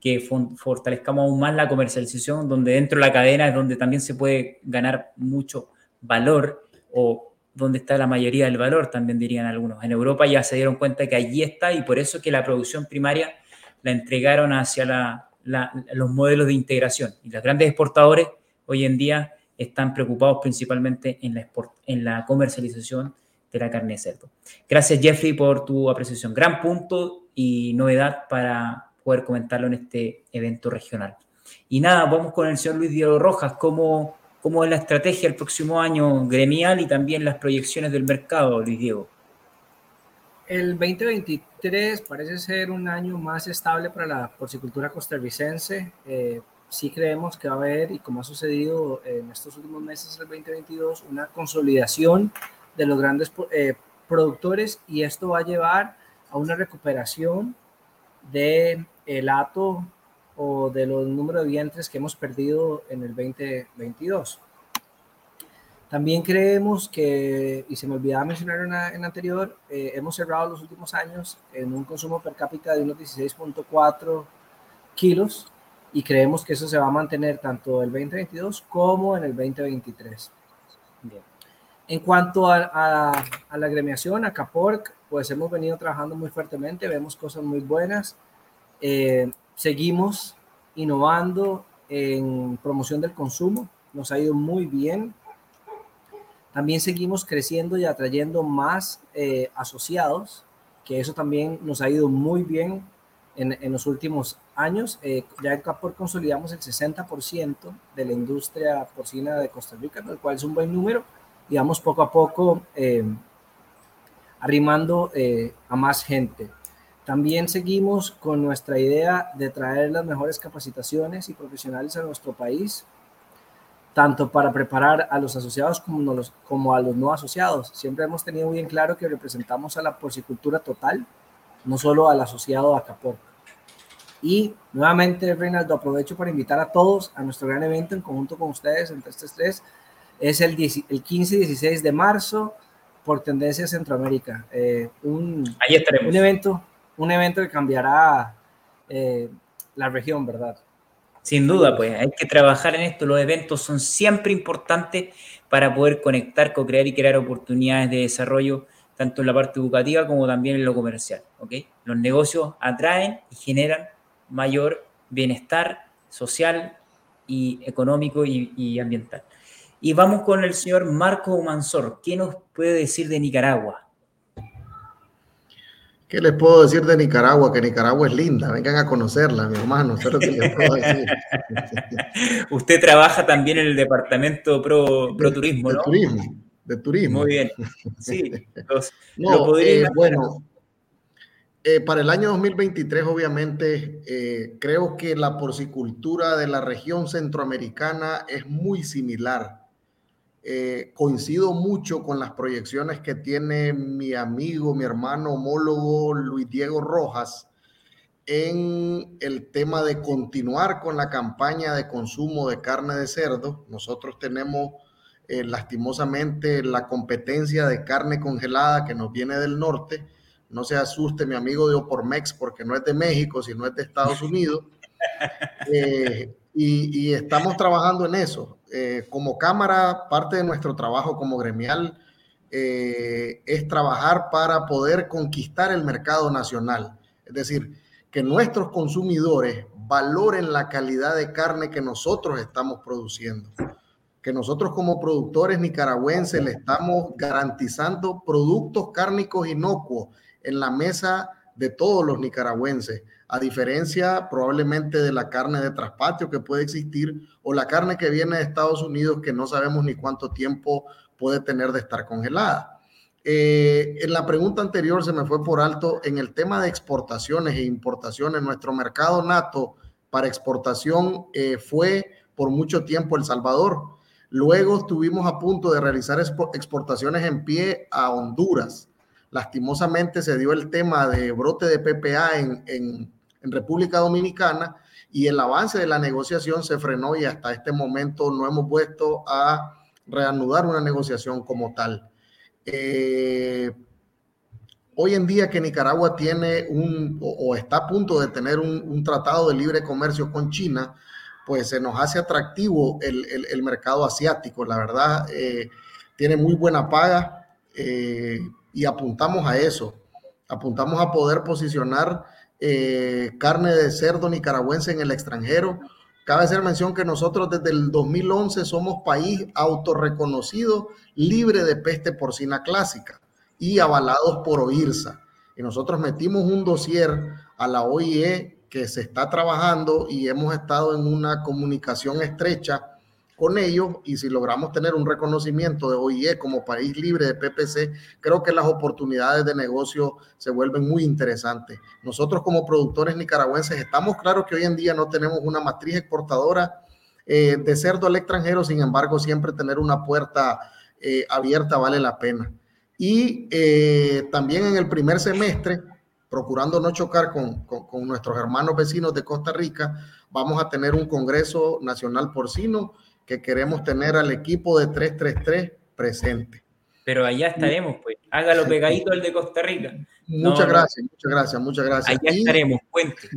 Speaker 1: que fortalezcamos aún más la comercialización, donde dentro de la cadena es donde también se puede ganar mucho valor o donde está la mayoría del valor, también dirían algunos. En Europa ya se dieron cuenta que allí está y por eso que la producción primaria la entregaron hacia los modelos de integración. Y los grandes exportadores hoy en día están preocupados principalmente en la comercialización de la carne de cerdo. Gracias Jeffrey por tu apreciación. Gran punto y novedad para poder comentarlo en este evento regional. Y nada, vamos con el señor Luis Diego Rojas. ¿Cómo, cómo es la estrategia el próximo año gremial y también las proyecciones del mercado, Luis Diego?
Speaker 4: El 2023 parece ser un año más estable para la porcicultura costarricense. Eh, sí creemos que va a haber, y como ha sucedido en estos últimos meses del 2022, una consolidación de los grandes eh, productores y esto va a llevar a una recuperación de el o de los números de vientres que hemos perdido en el 2022. También creemos que, y se me olvidaba mencionar en, en anterior, eh, hemos cerrado los últimos años en un consumo per cápita de unos 16.4 kilos y creemos que eso se va a mantener tanto el 2022 como en el 2023. Bien. En cuanto a, a, la agremiación, a Caporc, pues hemos venido trabajando muy fuertemente, vemos cosas muy buenas. Eh, seguimos innovando en promoción del consumo, nos ha ido muy bien. También seguimos creciendo y atrayendo más eh, asociados, que eso también nos ha ido muy bien en, en los últimos años. Eh, ya en Capor consolidamos el 60% de la industria porcina de Costa Rica, lo cual es un buen número, y vamos poco a poco eh, arrimando eh, a más gente. También seguimos con nuestra idea de traer las mejores capacitaciones y profesionales a nuestro país tanto para preparar a los asociados como, los, como a los no asociados. Siempre hemos tenido bien claro que representamos a la porcicultura total, no solo al asociado a. Y nuevamente, Reinaldo, aprovecho para invitar a todos a nuestro gran evento en conjunto con ustedes en 333. Es el, el 15 y 16 de marzo por Tendencia Centroamérica. Eh, un,
Speaker 1: Ahí estaremos.
Speaker 4: Un evento, un evento que cambiará eh, la región, ¿verdad?
Speaker 1: Sin duda, pues hay que trabajar en esto. Los eventos son siempre importantes para poder conectar, co-crear y crear oportunidades de desarrollo, tanto en la parte educativa como también en lo comercial. ¿okay? Los negocios atraen y generan mayor bienestar social y económico y, y ambiental. Y vamos con el señor Marco Mansor. ¿Qué nos puede decir de Nicaragua?
Speaker 5: ¿Qué les puedo decir de Nicaragua? Que Nicaragua es linda, vengan a conocerla, mi hermano. Eso es lo que les puedo decir. *laughs*
Speaker 1: Usted trabaja también en el departamento pro, pro turismo,
Speaker 5: de,
Speaker 1: ¿no?
Speaker 5: turismo, de turismo.
Speaker 1: Muy bien. *laughs* Sí, los,
Speaker 5: no, eh, bueno, eh, para el año 2023, obviamente, eh, creo que la porcicultura de la región centroamericana es muy similar eh, coincido mucho con las proyecciones que tiene mi amigo, mi hermano homólogo Luis Diego Rojas en el tema de continuar con la campaña de consumo de carne de cerdo. Nosotros tenemos eh, lastimosamente la competencia de carne congelada que nos viene del norte. No se asuste mi amigo de Opormex porque no es de México, sino es de Estados Unidos. *laughs* Eh, y, y, estamos trabajando en eso. Eh, como cámara, parte de nuestro trabajo como gremial eh, es trabajar para poder conquistar el mercado nacional. Es decir, que nuestros consumidores valoren la calidad de carne que nosotros estamos produciendo. Que nosotros como productores nicaragüenses le estamos garantizando productos cárnicos inocuos en la mesa de todos los nicaragüenses a diferencia probablemente de la carne de traspatio que puede existir o la carne que viene de Estados Unidos que no sabemos ni cuánto tiempo puede tener de estar congelada. Eh, en la pregunta anterior se me fue por alto en el tema de exportaciones e importaciones. Nuestro mercado nato para exportación eh, fue por mucho tiempo El Salvador. Luego estuvimos a punto de realizar exportaciones en pie a Honduras. Lastimosamente se dio el tema de brote de PPA en, en en República Dominicana y el avance de la negociación se frenó y hasta este momento no hemos vuelto a reanudar una negociación como tal. Eh, hoy en día que Nicaragua tiene un o, está a punto de tener un, un, tratado de libre comercio con China, pues se nos hace atractivo el, el, el mercado asiático. La verdad, eh, tiene muy buena paga eh, y apuntamos a eso. Apuntamos a poder posicionar eh, carne de cerdo nicaragüense en el extranjero. Cabe hacer mención que nosotros desde el 2011 somos país autorreconocido libre de peste porcina clásica y avalados por OIRSA. Y nosotros metimos un dossier a la OIE que se está trabajando y hemos estado en una comunicación estrecha con ellos y si logramos tener un reconocimiento de OIE como país libre de PPC, creo que las oportunidades de negocio se vuelven muy interesantes. Nosotros como productores nicaragüenses estamos claros que hoy en día no tenemos una matriz exportadora eh, de cerdo al extranjero, sin embargo, siempre tener una puerta eh, abierta vale la pena. Y eh, también en el primer semestre procurando no chocar con, con, nuestros hermanos vecinos de Costa Rica, vamos a tener un Congreso Nacional Porcino que queremos tener al equipo de 333 presente.
Speaker 1: Pero allá estaremos, pues. Hágalo pegadito el de Costa Rica.
Speaker 5: Muchas gracias, muchas gracias, muchas gracias.
Speaker 1: Allá estaremos, cuente.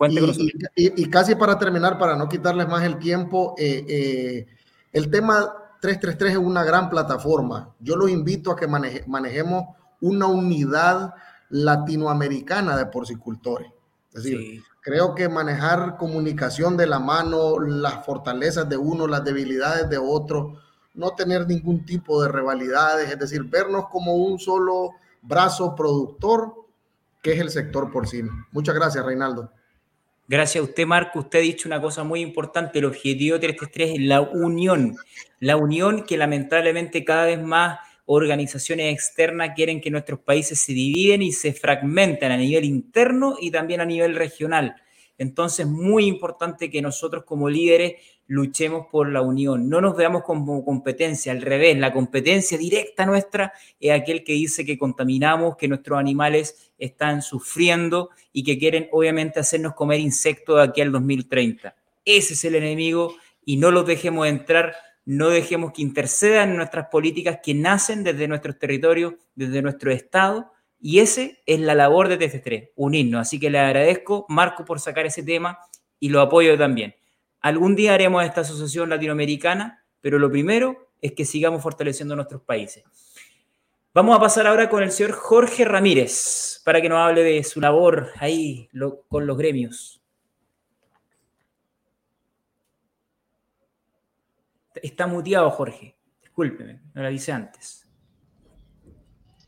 Speaker 1: *laughs*
Speaker 5: y, casi para terminar, para no quitarles más el tiempo, eh, eh, el tema 333 es una gran plataforma. Yo los invito a que manejemos una unidad latinoamericana de porcicultores. Es decir, creo que manejar comunicación de la mano, las fortalezas de uno, las debilidades de otro, no tener ningún tipo de rivalidades, es decir, vernos como un solo brazo productor que es el sector porcino. Muchas gracias, Reinaldo.
Speaker 1: Gracias a usted, Marco. Usted ha dicho una cosa muy importante. El objetivo 333 es la unión. La unión que lamentablemente cada vez más organizaciones externas quieren que nuestros países se dividen y se fragmenten a nivel interno y también a nivel regional. Entonces, muy importante que nosotros como líderes luchemos por la unión, no nos veamos como competencia, al revés, la competencia directa nuestra es aquel que dice que contaminamos, que nuestros animales están sufriendo y que quieren obviamente hacernos comer insectos de aquí al 2030. Ese es el enemigo y no los dejemos entrar, no dejemos que intercedan en nuestras políticas que nacen desde nuestros territorios, desde nuestro Estado, y ese es la labor de TC3, unirnos. Así que le agradezco, Marco, por sacar ese tema y lo apoyo también. Algún día haremos esta asociación latinoamericana, pero lo primero es que sigamos fortaleciendo nuestros países. Vamos a pasar ahora con el señor Jorge Ramírez para que nos hable de su labor ahí con los gremios. Está muteado, Jorge. Discúlpeme, no lo avisé antes.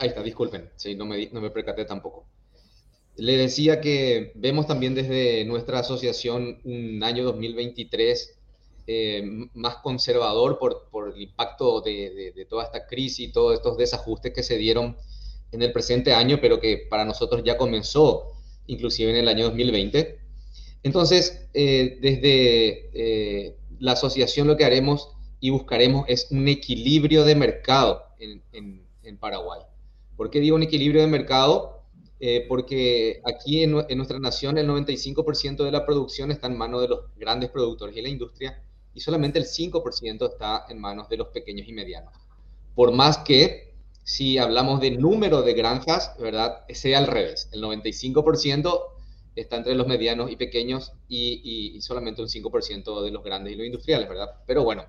Speaker 6: Ahí está, disculpen. Sí, no me, no me percaté tampoco. Le decía que vemos también desde nuestra asociación un año 2023 eh, más conservador por, por el impacto de, de, toda esta crisis y todos estos desajustes que se dieron en el presente año, pero que para nosotros ya comenzó inclusive en el año 2020. Entonces, eh, desde eh, la asociación lo que haremos y buscaremos es un equilibrio de mercado en, en, en Paraguay. ¿Por qué digo un equilibrio de mercado? Eh, porque aquí en, nuestra nación el 95% de la producción está en manos de los grandes productores y la industria y solamente el 5% está en manos de los pequeños y medianos. Por más que si hablamos de número de granjas, ¿verdad? Sea al revés, el 95% está entre los medianos y pequeños y, solamente un 5% de los grandes y los industriales, ¿verdad? Pero bueno,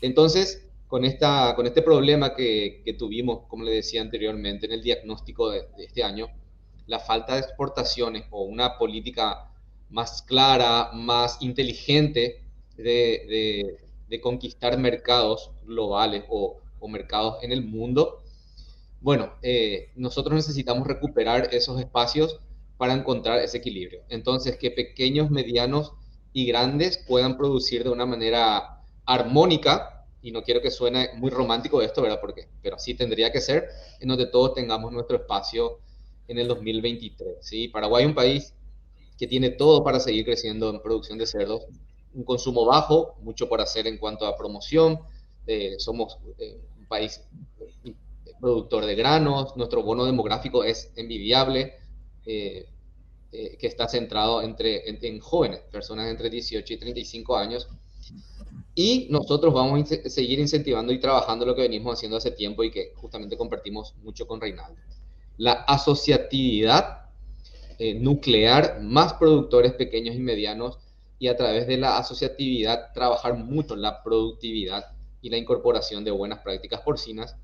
Speaker 6: entonces con, esta, con este problema que, tuvimos, como le decía anteriormente, en el diagnóstico de, este año, la falta de exportaciones o una política más clara, más inteligente de, conquistar mercados globales o, mercados en el mundo, bueno, eh, nosotros necesitamos recuperar esos espacios para encontrar ese equilibrio. Entonces, que pequeños, medianos y grandes puedan producir de una manera armónica y no quiero que suene muy romántico esto, ¿verdad? Porque, pero así tendría que ser, en donde todos tengamos nuestro espacio en el 2023, ¿sí? Paraguay es un país que tiene todo para seguir creciendo en producción de cerdos, un consumo bajo, mucho por hacer en cuanto a promoción, eh, somos eh, un país eh, productor de granos, nuestro bono demográfico es envidiable, que está centrado entre, en jóvenes, personas entre 18 y 35 años, y nosotros vamos a seguir incentivando y trabajando lo que venimos haciendo hace tiempo y que justamente compartimos mucho con Reinaldo. La asociatividad eh, nuclear, más productores pequeños y medianos, y a través de la asociatividad trabajar mucho la productividad y la incorporación de buenas prácticas porcinas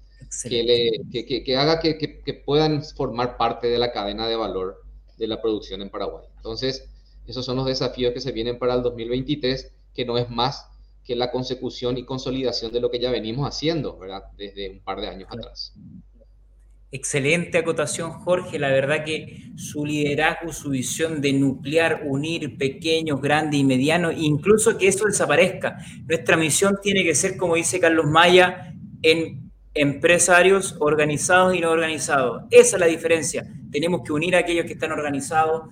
Speaker 6: que, le, que, que, haga que, que, puedan formar parte de la cadena de valor de la producción en Paraguay. Entonces, esos son los desafíos que se vienen para el 2023, que no es más que la consecución y consolidación de lo que ya venimos haciendo, ¿verdad? Desde un par de años atrás.
Speaker 1: Excelente acotación, Jorge. La verdad que su liderazgo, su visión de nuclear, unir pequeños, grandes y medianos, incluso que eso desaparezca. Nuestra misión tiene que ser, como dice Carlos Maya, en empresarios organizados y no organizados. Esa es la diferencia. Tenemos que unir a aquellos que están organizados,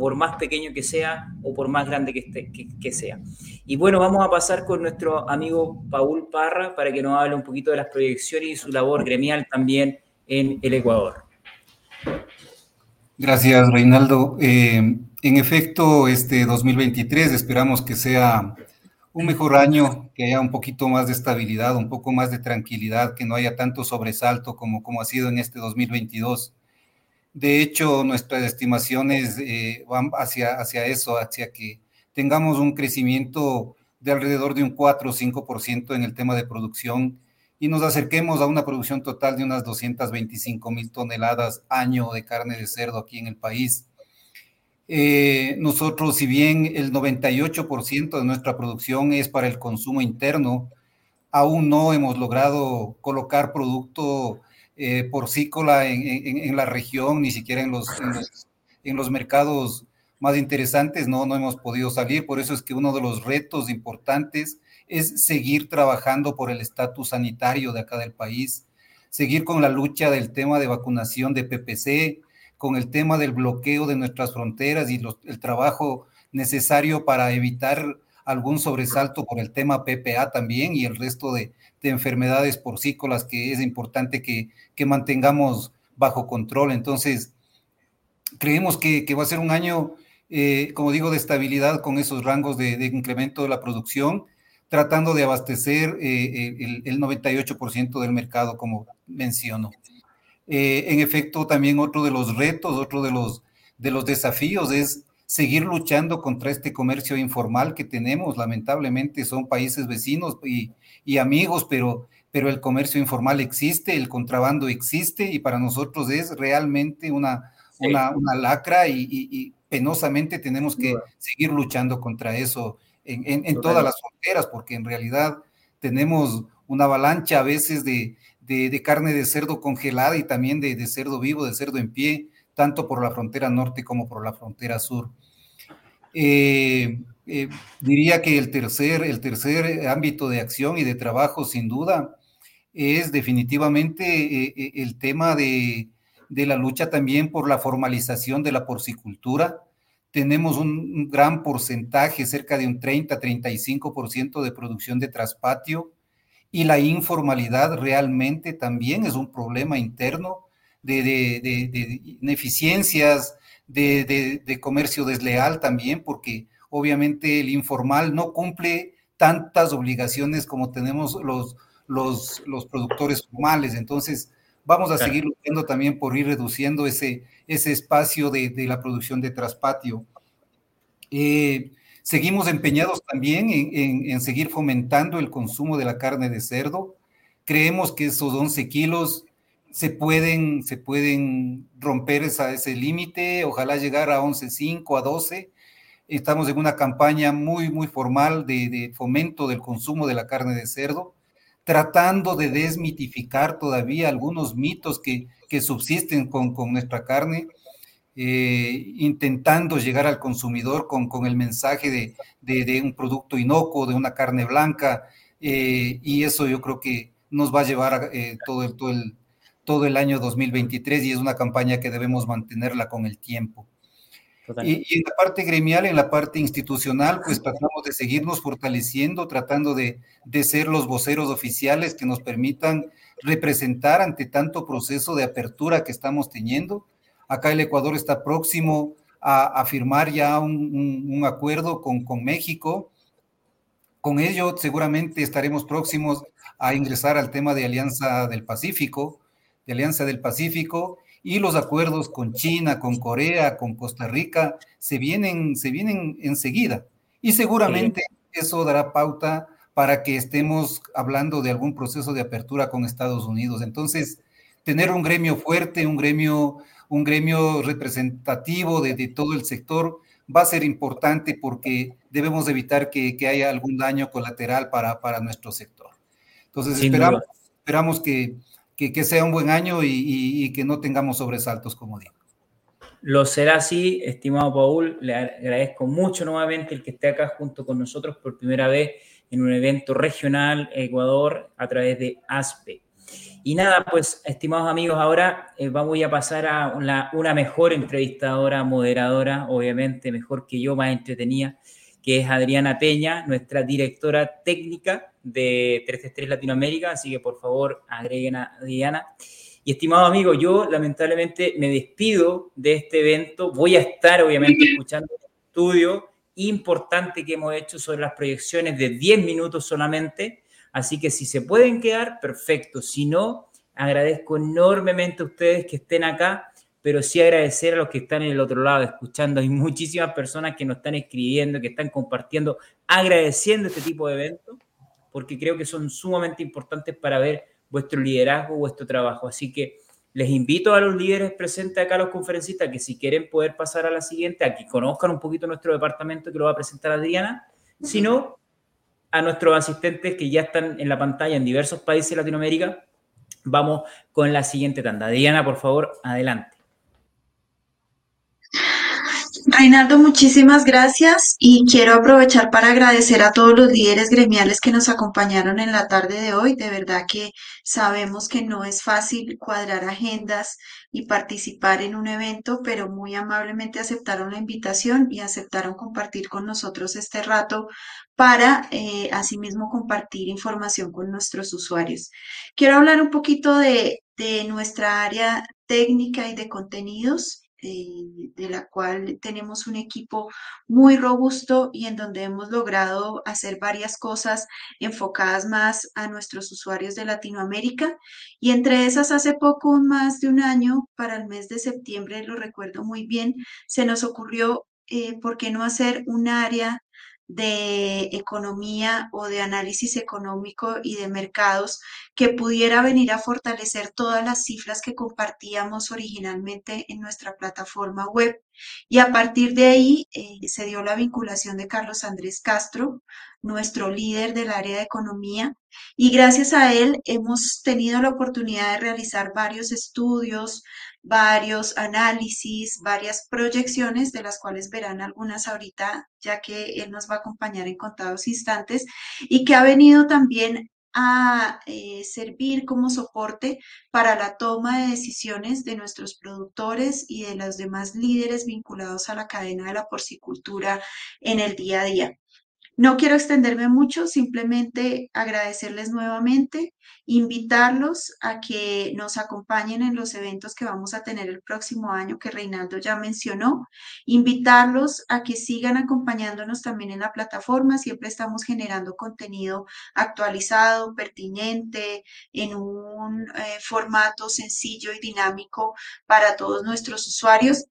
Speaker 1: por más pequeño que sea o por más grande que, sea. Y bueno, vamos a pasar con nuestro amigo Paul Parra para que nos hable un poquito de las proyecciones y su labor gremial también en el Ecuador.
Speaker 7: Gracias, Reinaldo. Eh, en efecto, este 2023 esperamos que sea un mejor año, que haya un poquito más de estabilidad, un poco más de tranquilidad, que no haya tanto sobresalto como, como ha sido en este 2022. De hecho, nuestras estimaciones eh, van hacia, hacia eso, hacia que tengamos un crecimiento de alrededor de un 4 o 5% en el tema de producción y nos acerquemos a una producción total de unas 225 mil toneladas año de carne de cerdo aquí en el país. Eh, nosotros, si bien el 98% de nuestra producción es para el consumo interno, aún no hemos logrado colocar producto eh, porcícola en, en, la región, ni siquiera en los, en los, mercados más interesantes, no, no hemos podido salir. Por eso es que uno de los retos importantes es seguir trabajando por el estatus sanitario de acá del país, seguir con la lucha del tema de vacunación de PPC, con el tema del bloqueo de nuestras fronteras y el trabajo necesario para evitar algún sobresalto por el tema PPA también y el resto de, enfermedades porcícolas que es importante que, mantengamos bajo control. Entonces, creemos que, va a ser un año, eh, como digo, de estabilidad con esos rangos de, incremento de la producción, tratando de abastecer eh, el, el 98% del mercado, como menciono. Eh, en efecto, también otro de los retos, otro de los, de los desafíos es seguir luchando contra este comercio informal que tenemos. Lamentablemente son países vecinos y, amigos, pero, pero el comercio informal existe, el contrabando existe y para nosotros es realmente una, una, lacra y, penosamente tenemos que seguir luchando contra eso en, en todas las fronteras, porque en realidad tenemos una avalancha a veces de, de, carne de cerdo congelada y también de, cerdo vivo, de cerdo en pie, tanto por la frontera norte como por la frontera sur. Eh, eh, diría que el tercer, el tercer ámbito de acción y de trabajo, sin duda, es definitivamente eh, el tema de, de, la lucha también por la formalización de la porcicultura. Tenemos un gran porcentaje, cerca de un 30-35% de producción de traspatio y la informalidad realmente también es un problema interno de, de, ineficiencias, de, comercio desleal también, porque obviamente el informal no cumple tantas obligaciones como tenemos los, los, los productores formales. Entonces, vamos a seguir luchando también por ir reduciendo ese, ese espacio de, la producción de traspatio. Eh, Seguimos empeñados también en, seguir fomentando el consumo de la carne de cerdo. Creemos que esos 11 kilos se pueden, se pueden romper ese límite, ojalá llegar a 11.5, a 12. Estamos en una campaña muy, muy formal de, fomento del consumo de la carne de cerdo, tratando de desmitificar todavía algunos mitos que, que subsisten con, con nuestra carne eh, intentando llegar al consumidor con, con el mensaje de, un producto inocuo, de una carne blanca, eh, y eso yo creo que nos va a llevar eh, todo, el, todo, el, todo el año 2023 y es una campaña que debemos mantenerla con el tiempo. Y, y, en la parte gremial, en la parte institucional, pues tratamos de seguirnos fortaleciendo, tratando de, de ser los voceros oficiales que nos permitan representar ante tanto proceso de apertura que estamos teniendo Acá el Ecuador está próximo a, firmar ya un, acuerdo con, México. Con ello seguramente estaremos próximos a ingresar al tema de Alianza del Pacífico, de Alianza del Pacífico, y los acuerdos con China, con Corea, con Costa Rica, se vienen, se vienen enseguida. Y seguramente eso dará pauta para que estemos hablando de algún proceso de apertura con Estados Unidos. Entonces, tener un gremio fuerte, un gremio, un gremio representativo de, todo el sector va a ser importante porque debemos evitar que, haya algún daño colateral para, para nuestro sector. Entonces esperamos, esperamos que, que, sea un buen año y, que no tengamos sobresaltos, como digo.
Speaker 1: Lo será así, estimado Paul. Le agradezco mucho nuevamente el que esté acá junto con nosotros por primera vez en un evento regional Ecuador a través de ASPE. Y nada, pues, estimados amigos, ahora eh, vamos a pasar a una, mejor entrevistadora, moderadora, obviamente mejor que yo, más entretenida, que es Adriana Peña, nuestra directora técnica de 333 Latinoamérica, así que por favor agreguen a Adriana. Y estimado amigo, yo lamentablemente me despido de este evento. Voy a estar obviamente *laughs* escuchando el estudio importante que hemos hecho sobre las proyecciones de 10 minutos solamente. Así que si se pueden quedar, perfecto. Si no, agradezco enormemente a ustedes que estén acá, pero sí agradecer a los que están en el otro lado escuchando. Hay muchísimas personas que nos están escribiendo, que están compartiendo, agradeciendo este tipo de eventos, porque creo que son sumamente importantes para ver vuestro liderazgo, vuestro trabajo. Así que les invito a los líderes presentes acá, a los conferencistas, que si quieren poder pasar a la siguiente, a que conozcan un poquito nuestro departamento que lo va a presentar Adriana. Si no, a nuestros asistentes que ya están en la pantalla en diversos países de Latinoamérica, vamos con la siguiente tanda. Adriana, por favor, adelante.
Speaker 9: Reinaldo, muchísimas gracias y quiero aprovechar para agradecer a todos los líderes gremiales que nos acompañaron en la tarde de hoy. De verdad que sabemos que no es fácil cuadrar agendas y participar en un evento, pero muy amablemente aceptaron la invitación y aceptaron compartir con nosotros este rato para eh, asimismo compartir información con nuestros usuarios. Quiero hablar un poquito de, de nuestra área técnica y de contenidos. Eh, de la cual tenemos un equipo muy robusto y en donde hemos logrado hacer varias cosas enfocadas más a nuestros usuarios de Latinoamérica. Y entre esas, hace poco, más de un año, para el mes de septiembre, lo recuerdo muy bien, se nos ocurrió, eh, ¿por qué no hacer un área de economía o de análisis económico y de mercados que pudiera venir a fortalecer todas las cifras que compartíamos originalmente en nuestra plataforma web. Y a partir de ahí eh, se dio la vinculación de Carlos Andrés Castro, nuestro líder del área de economía, y gracias a él hemos tenido la oportunidad de realizar varios estudios, varios análisis, varias proyecciones, de las cuales verán algunas ahorita, ya que él nos va a acompañar en contados instantes, y que ha venido también a eh, servir como soporte para la toma de decisiones de nuestros productores y de los demás líderes vinculados a la cadena de la porcicultura en el día a día. No quiero extenderme mucho, simplemente agradecerles nuevamente, invitarlos a que nos acompañen en los eventos que vamos a tener el próximo año que Reinaldo ya mencionó, invitarlos a que sigan acompañándonos también en la plataforma, siempre estamos generando contenido actualizado, pertinente, en un eh, formato sencillo y dinámico para todos nuestros usuarios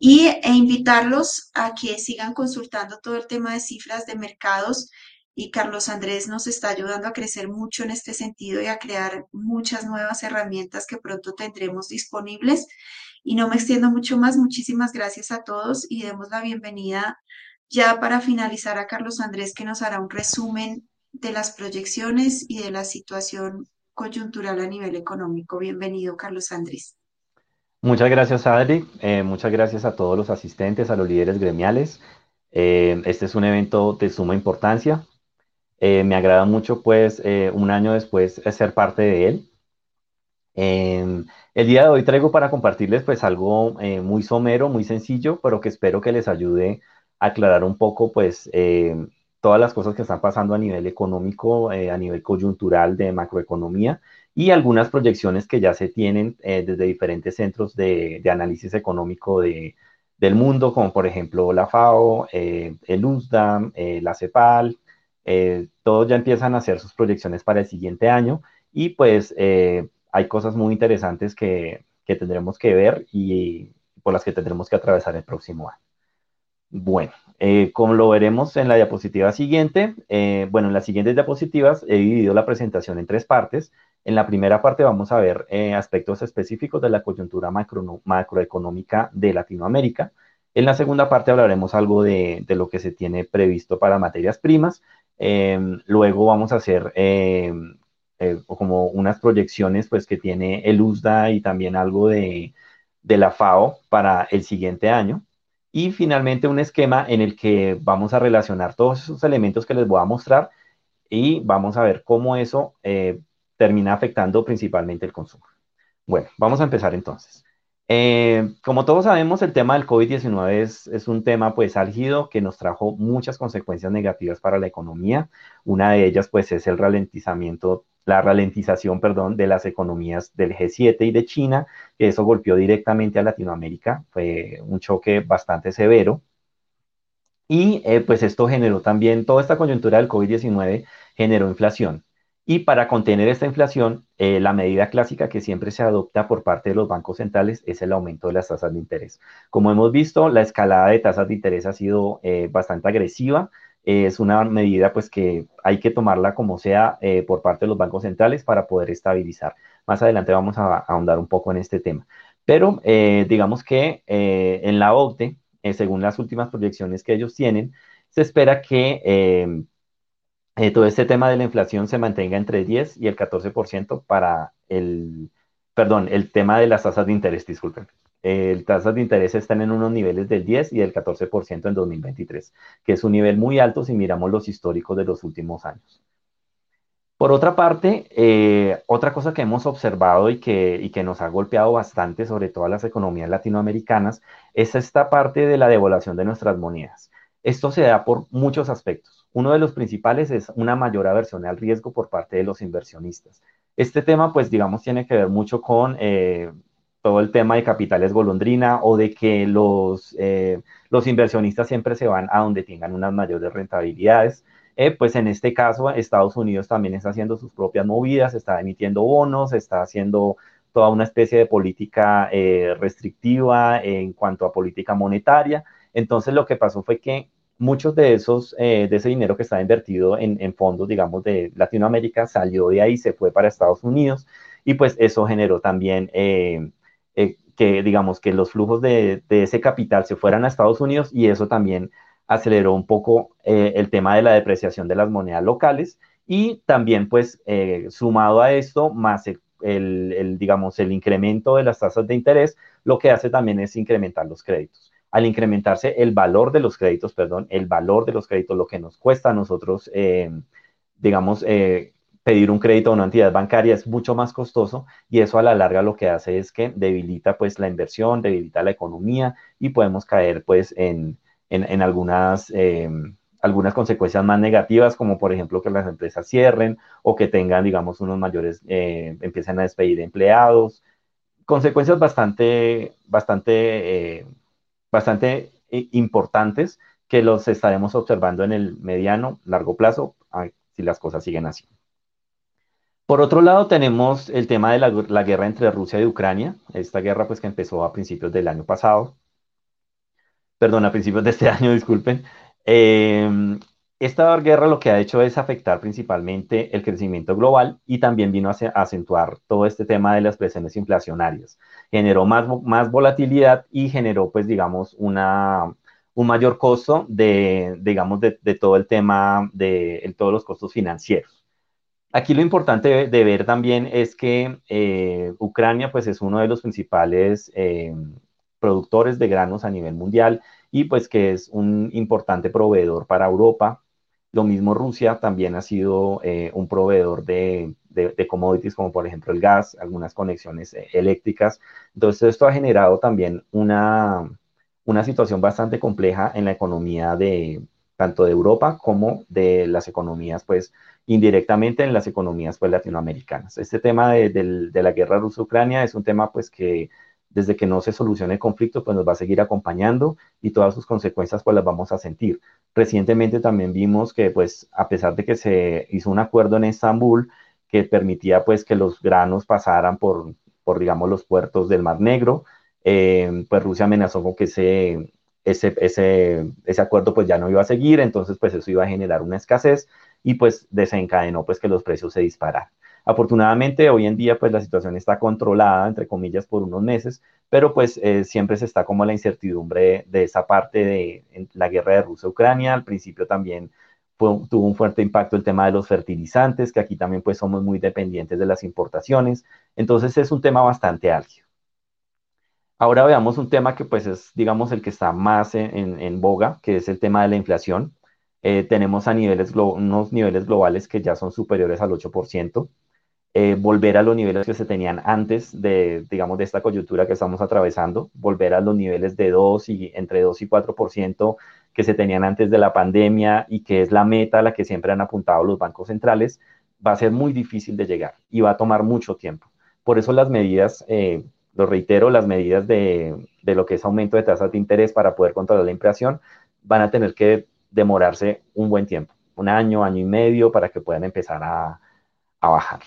Speaker 9: y, e invitarlos a que sigan consultando todo el tema de cifras de mercados y Carlos Andrés nos está ayudando a crecer mucho en este sentido y a crear muchas nuevas herramientas que pronto tendremos disponibles. Y no me extiendo mucho más. Muchísimas gracias a todos y demos la bienvenida ya para finalizar a Carlos Andrés que nos hará un resumen de las proyecciones y de la situación coyuntural a nivel económico. Bienvenido, Carlos Andrés.
Speaker 10: Muchas gracias, Adri. Eh, muchas gracias a todos los asistentes, a los líderes gremiales. Eh, este es un evento de suma importancia. Eh, me agrada mucho, pues, un año después ser parte de él. Em, el día de hoy traigo para compartirles, pues, algo muy somero, muy sencillo, pero que espero que les ayude a aclarar un poco, pues, todas las cosas que están pasando a nivel económico, a nivel coyuntural de macroeconomía y algunas proyecciones que ya se tienen eh, desde diferentes centros de, análisis económico de, del mundo, como por ejemplo la FAO, eh, el USDA, eh, la CEPAL, todos ya empiezan a hacer sus proyecciones para el siguiente año y pues hay cosas muy interesantes que, que tendremos que ver y por las que tendremos que atravesar el próximo año. Bueno, como lo veremos en la diapositiva siguiente, bueno, en las siguientes diapositivas he dividido la presentación en tres partes. En la primera parte vamos a ver eh, aspectos específicos de la coyuntura macroeconómica de Latinoamérica. En la segunda parte hablaremos algo de, lo que se tiene previsto para materias primas. Em, luego vamos a hacer em, eh, como unas proyecciones pues, que tiene el USDA y también algo de, de la FAO para el siguiente año. Y finalmente un esquema en el que vamos a relacionar todos esos elementos que les voy a mostrar y vamos a ver cómo eso eh, termina afectando principalmente el consumo. Bueno, vamos a empezar entonces. Eh, como todos sabemos, el tema del COVID-19 es, un tema pues álgido que nos trajo muchas consecuencias negativas para la economía. Una de ellas pues es el ralentizamiento la ralentización, perdón, de las economías del G7 y de China, que eso golpeó directamente a Latinoamérica, fue un choque bastante severo. Y eh, pues esto generó también, toda esta coyuntura del COVID-19 generó inflación. Y para contener esta inflación, eh, la medida clásica que siempre se adopta por parte de los bancos centrales es el aumento de las tasas de interés. Como hemos visto, la escalada de tasas de interés ha sido eh, bastante agresiva. es una medida pues que hay que tomarla como sea eh, por parte de los bancos centrales para poder estabilizar. Más adelante vamos a, ahondar un poco en este tema. Pero digamos que en la OCDE, según las últimas proyecciones que ellos tienen, se espera que eh, todo este tema de la inflación se mantenga entre el 10 y el 14% para el, perdón, el tema de las tasas de interés, disculpen. El tasas de interés están en unos niveles del 10 y del 14% en 2023, que es un nivel muy alto si miramos los históricos de los últimos años. Por otra parte, eh, otra cosa que hemos observado y que, y que nos ha golpeado bastante, sobre todo a las economías latinoamericanas, es esta parte de la devaluación de nuestras monedas. Esto se da por muchos aspectos. Uno de los principales es una mayor aversión al riesgo por parte de los inversionistas. Este tema, pues, digamos, tiene que ver mucho con eh, todo el tema de capitales golondrina o de que los, eh, los inversionistas siempre se van a donde tengan unas mayores rentabilidades. Eh, pues en este caso, Estados Unidos también está haciendo sus propias movidas, está emitiendo bonos, está haciendo toda una especie de política restrictiva en cuanto a política monetaria. Entonces, lo que pasó fue que muchos de esos, eh, de ese dinero que estaba invertido en, fondos, digamos, de Latinoamérica, salió de ahí, se fue para Estados Unidos y pues eso generó también eh, eh, que, digamos, que los flujos de, de, ese capital se fueran a Estados Unidos y eso también aceleró un poco el tema de la depreciación de las monedas locales y también pues sumado a esto, más el, digamos, el incremento de las tasas de interés, lo que hace también es incrementar los créditos al incrementarse el valor de los créditos, perdón, el valor de los créditos, lo que nos cuesta a nosotros, eh, digamos, eh, pedir un crédito a una entidad bancaria es mucho más costoso y eso a la larga lo que hace es que debilita pues la inversión, debilita la economía y podemos caer pues en, en, algunas, em, algunas consecuencias más negativas como por ejemplo que las empresas cierren o que tengan digamos unos mayores, eh, empiecen a despedir empleados, consecuencias bastante, bastante bastante eh, importantes que los estaremos observando en el mediano, largo plazo, si las cosas siguen así. Por otro lado, tenemos el tema de la, guerra entre Rusia y Ucrania, esta guerra pues que empezó a principios del año pasado, perdón, a principios de este *laughs* año, disculpen, eh, esta guerra lo que ha hecho es afectar principalmente el crecimiento global y también vino a acentuar todo este tema de las presiones inflacionarias. Generó más, más volatilidad y generó, pues, digamos, una, un mayor costo de, digamos, de, todo el tema de todos los costos financieros. Aquí lo importante de, ver también es que eh, Ucrania, pues, es uno de los principales eh, productores de granos a nivel mundial y pues que es un importante proveedor para Europa lo mismo Rusia también ha sido eh, un proveedor de, commodities como por ejemplo el gas, algunas conexiones eh, eléctricas. Entonces esto ha generado también una, una situación bastante compleja en la economía de tanto de Europa como de las economías, pues indirectamente en las economías pues latinoamericanas. Este tema de, de la guerra rusa-Ucrania es un tema pues que desde que no se solucione el conflicto, pues nos va a seguir acompañando y todas sus consecuencias pues las vamos a sentir. Recientemente también vimos que pues a pesar de que se hizo un acuerdo en Estambul que permitía pues que los granos pasaran por, por digamos, los puertos del Mar Negro, eh, pues Rusia amenazó con que ese, ese, ese, ese acuerdo pues ya no iba a seguir, entonces pues eso iba a generar una escasez y pues desencadenó pues que los precios se dispararan. Afortunadamente, hoy en día, pues la situación está controlada, entre comillas, por unos meses, pero pues eh, siempre se está como la incertidumbre de esa parte de la guerra de Rusia-Ucrania. Al principio también tuvo un fuerte impacto el tema de los fertilizantes, que aquí también pues somos muy dependientes de las importaciones. Entonces es un tema bastante álgido. Ahora veamos un tema que pues es, digamos, el que está más en, boga, que es el tema de la inflación. Eh, tenemos a niveles, unos niveles globales que ya son superiores al 8%. Eh, volver a los niveles que se tenían antes de, digamos, de esta coyuntura que estamos atravesando, volver a los niveles de 2 y entre 2 y 4% que se tenían antes de la pandemia y que es la meta a la que siempre han apuntado los bancos centrales, va a ser muy difícil de llegar y va a tomar mucho tiempo. Por eso las medidas, eh, lo reitero, las medidas de, de, lo que es aumento de tasas de interés para poder controlar la inflación van a tener que demorarse un buen tiempo, un año, año y medio, para que puedan empezar a, a bajar.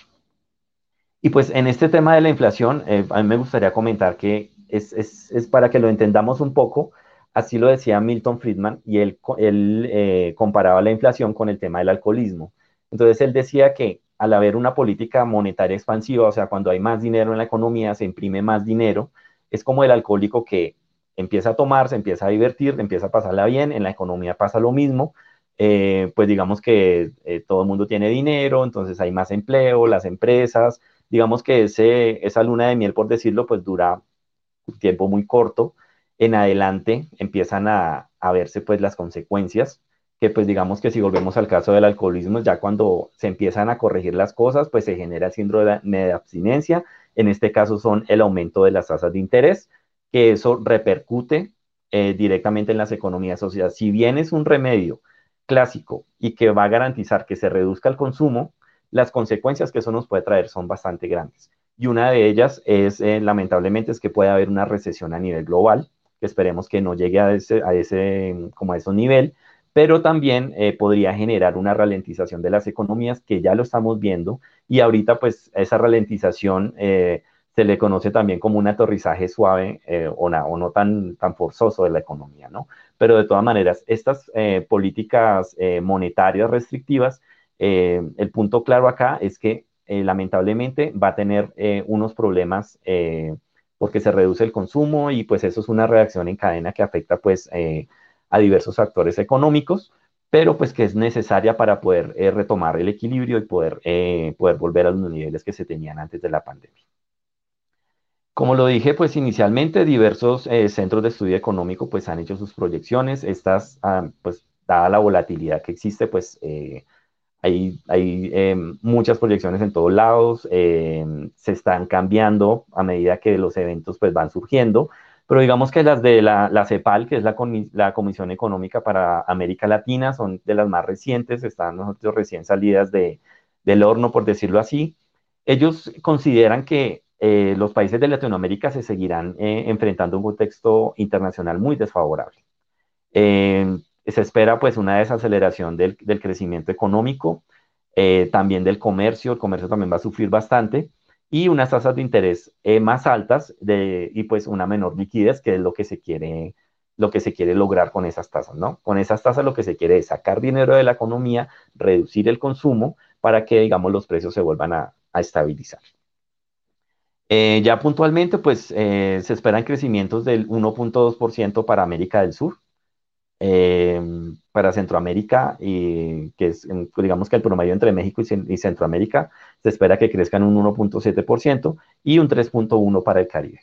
Speaker 10: Y pues en este tema de la inflación, eh, a mí me gustaría comentar que es, es, es, para que lo entendamos un poco, así lo decía Milton Friedman, y él, él eh, comparaba la inflación con el tema del alcoholismo. Entonces él decía que al haber una política monetaria expansiva, o sea, cuando hay más dinero en la economía, se imprime más dinero, es como el alcohólico que empieza a tomar, se empieza a divertir, empieza a pasarla bien, en la economía pasa lo mismo, eh, pues digamos que todo el mundo tiene dinero, entonces hay más empleo, las empresas, digamos que ese, esa luna de miel, por decirlo, pues dura un tiempo muy corto. En adelante empiezan a, a verse pues las consecuencias, que pues digamos que si volvemos al caso del alcoholismo, ya cuando se empiezan a corregir las cosas, pues se genera el síndrome de abstinencia. En este caso son el aumento de las tasas de interés, que eso repercute eh, directamente en las economías sociales. Si bien es un remedio clásico y que va a garantizar que se reduzca el consumo, las consecuencias que eso nos puede traer son bastante grandes. Y una de ellas es, eh, lamentablemente, es que puede haber una recesión a nivel global, que esperemos que no llegue a ese, a ese, como a ese nivel, pero también eh, podría generar una ralentización de las economías, que ya lo estamos viendo, y ahorita pues esa ralentización eh, se le conoce también como un aterrizaje suave o, o, no tan, tan forzoso de la economía, ¿no? Pero de todas maneras, estas políticas monetarias restrictivas eh, el punto claro acá es que eh, lamentablemente va a tener eh, unos problemas porque se reduce el consumo y pues eso es una reacción en cadena que afecta pues a diversos actores económicos, pero pues que es necesaria para poder retomar el equilibrio y poder, poder volver a los niveles que se tenían antes de la pandemia. Como lo dije, pues inicialmente diversos centros de estudio económico pues han hecho sus proyecciones. Estas, pues dada la volatilidad que existe, pues hay, hay em, muchas proyecciones en todos lados, em, se están cambiando a medida que los eventos pues, van surgiendo, pero digamos que las de la, la CEPAL, que es la, la, Comisión Económica para América Latina, son de las más recientes, están nosotros recién salidas de, del horno, por decirlo así. Ellos consideran que eh, los países de Latinoamérica se seguirán eh, enfrentando un contexto internacional muy desfavorable. Se espera pues una desaceleración del, crecimiento económico, eh, también del comercio, el comercio también va a sufrir bastante, y unas tasas de interés eh, más altas y pues una menor liquidez, que es lo que se quiere lo que se quiere lograr con esas tasas, ¿no? Con esas tasas lo que se quiere es sacar dinero de la economía, reducir el consumo para que, digamos, los precios se vuelvan a, a estabilizar. Eh, ya puntualmente, pues se esperan crecimientos del 1.2% para América del Sur, eh, para Centroamérica, y que es, digamos que el promedio entre México y, Centroamérica se espera que crezcan un 1.7% y un 3.1% para el Caribe.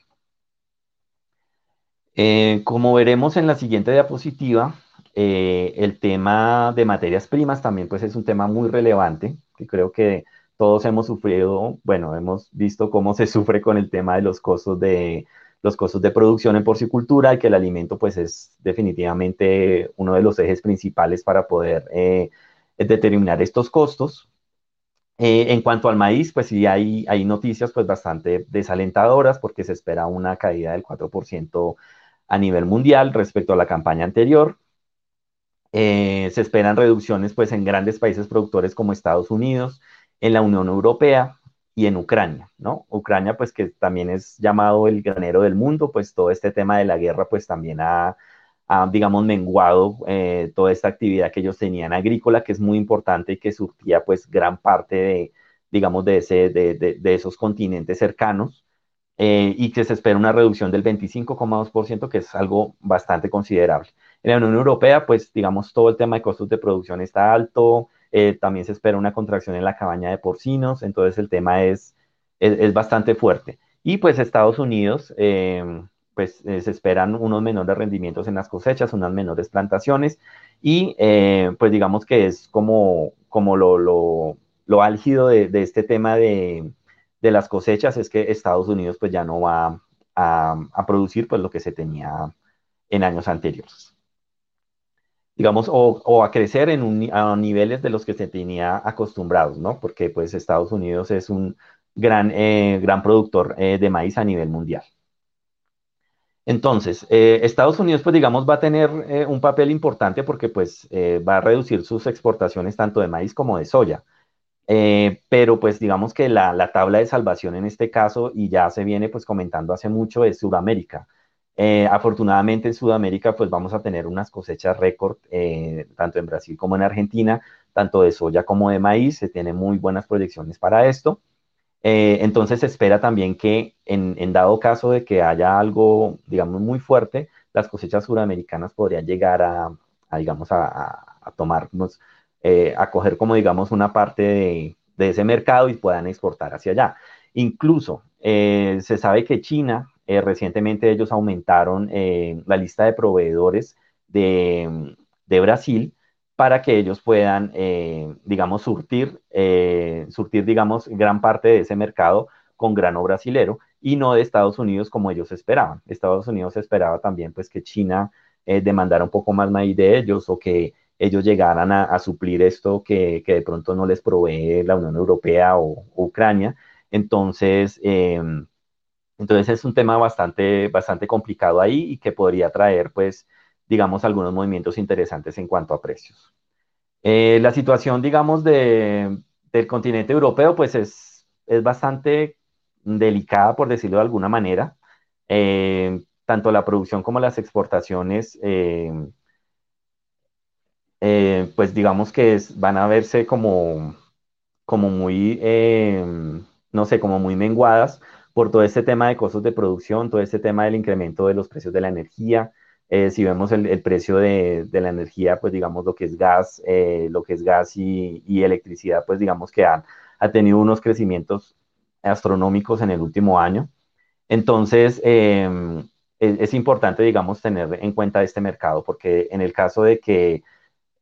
Speaker 10: Eh, como veremos en la siguiente diapositiva, eh, el tema de materias primas también pues es un tema muy relevante, que creo que todos hemos sufrido, bueno, hemos visto cómo se *laughs* sufre con el tema de los costos de, los costos de producción en porcicultura y que el alimento pues es definitivamente uno de los ejes principales para poder eh, determinar estos costos. Eh, en cuanto al maíz, pues sí hay, hay noticias pues bastante desalentadoras porque se espera una caída del 4% a nivel mundial respecto a la campaña anterior. Eh, se esperan reducciones pues en grandes países productores como Estados Unidos, en la Unión Europea, y en Ucrania, ¿no? Ucrania, pues que también es llamado el granero del mundo, pues todo este tema de la guerra, pues también ha, digamos, menguado eh, toda esta actividad que ellos tenían agrícola, que es muy importante y que surtía, pues, gran parte de, digamos, de, ese, de, de, esos continentes cercanos, eh, y que se espera una reducción del 25,2%, que es algo bastante considerable. En la Unión Europea, pues, digamos, todo el tema de costos de producción está alto, eh, también se espera una contracción en la cabaña de porcinos, entonces el tema es, es, bastante fuerte. Y pues Estados Unidos, em, pues eh, se esperan unos menores rendimientos en las cosechas, unas menores plantaciones y eh, pues digamos que es como, como lo, lo, lo álgido de, de, este tema de, de, las cosechas es que Estados Unidos pues ya no va a, a producir pues lo que se tenía en años anteriores. Digamos, o, a crecer en a niveles de los que se tenía acostumbrados, ¿no? Porque pues Estados Unidos es un gran, eh, gran productor eh, de maíz a nivel mundial. Entonces, eh, Estados Unidos, pues digamos, va a tener un papel importante porque pues va a reducir sus exportaciones tanto de maíz como de soya. pero pues digamos que la, la, tabla de salvación en este caso, y ya se viene pues comentando hace mucho, es Sudamérica. Eh, afortunadamente en Sudamérica pues vamos a tener unas cosechas récord, eh, tanto en Brasil como en Argentina, tanto de soya como de maíz, se tienen muy buenas proyecciones para esto. Eh, entonces se espera también que en, dado caso de que haya algo, digamos, muy fuerte, las cosechas sudamericanas podrían llegar a, digamos, a, a tomarnos, a coger como, digamos, una parte de, ese mercado y puedan exportar hacia allá. Incluso se sabe que China eh, recientemente ellos aumentaron eh, la lista de proveedores de, Brasil para que ellos puedan, eh, digamos, surtir, surtir, digamos, gran parte de ese mercado con grano brasilero y no de Estados Unidos como ellos esperaban. Estados Unidos esperaba también pues que China demandara un poco más maíz de ellos o que ellos llegaran a, suplir esto que, de pronto no les provee la Unión Europea o, o Ucrania. Entonces, em, entonces es un tema bastante, bastante complicado ahí y que podría traer, pues, digamos, algunos movimientos interesantes en cuanto a precios. Eh, la situación, digamos, del continente europeo, pues es, es bastante delicada, por decirlo de alguna manera. Eh, tanto la producción como las exportaciones, eh, pues digamos que van a verse como, como muy, no sé, como muy menguadas por todo este tema de costos de producción, todo este tema del incremento de los precios de la energía. Eh, si vemos el, precio de, la energía, pues digamos lo que es gas, eh, lo que es gas y, electricidad, pues digamos que han, ha tenido unos crecimientos astronómicos en el último año. Entonces, em, es, importante, digamos, tener en cuenta este mercado, porque en el caso de que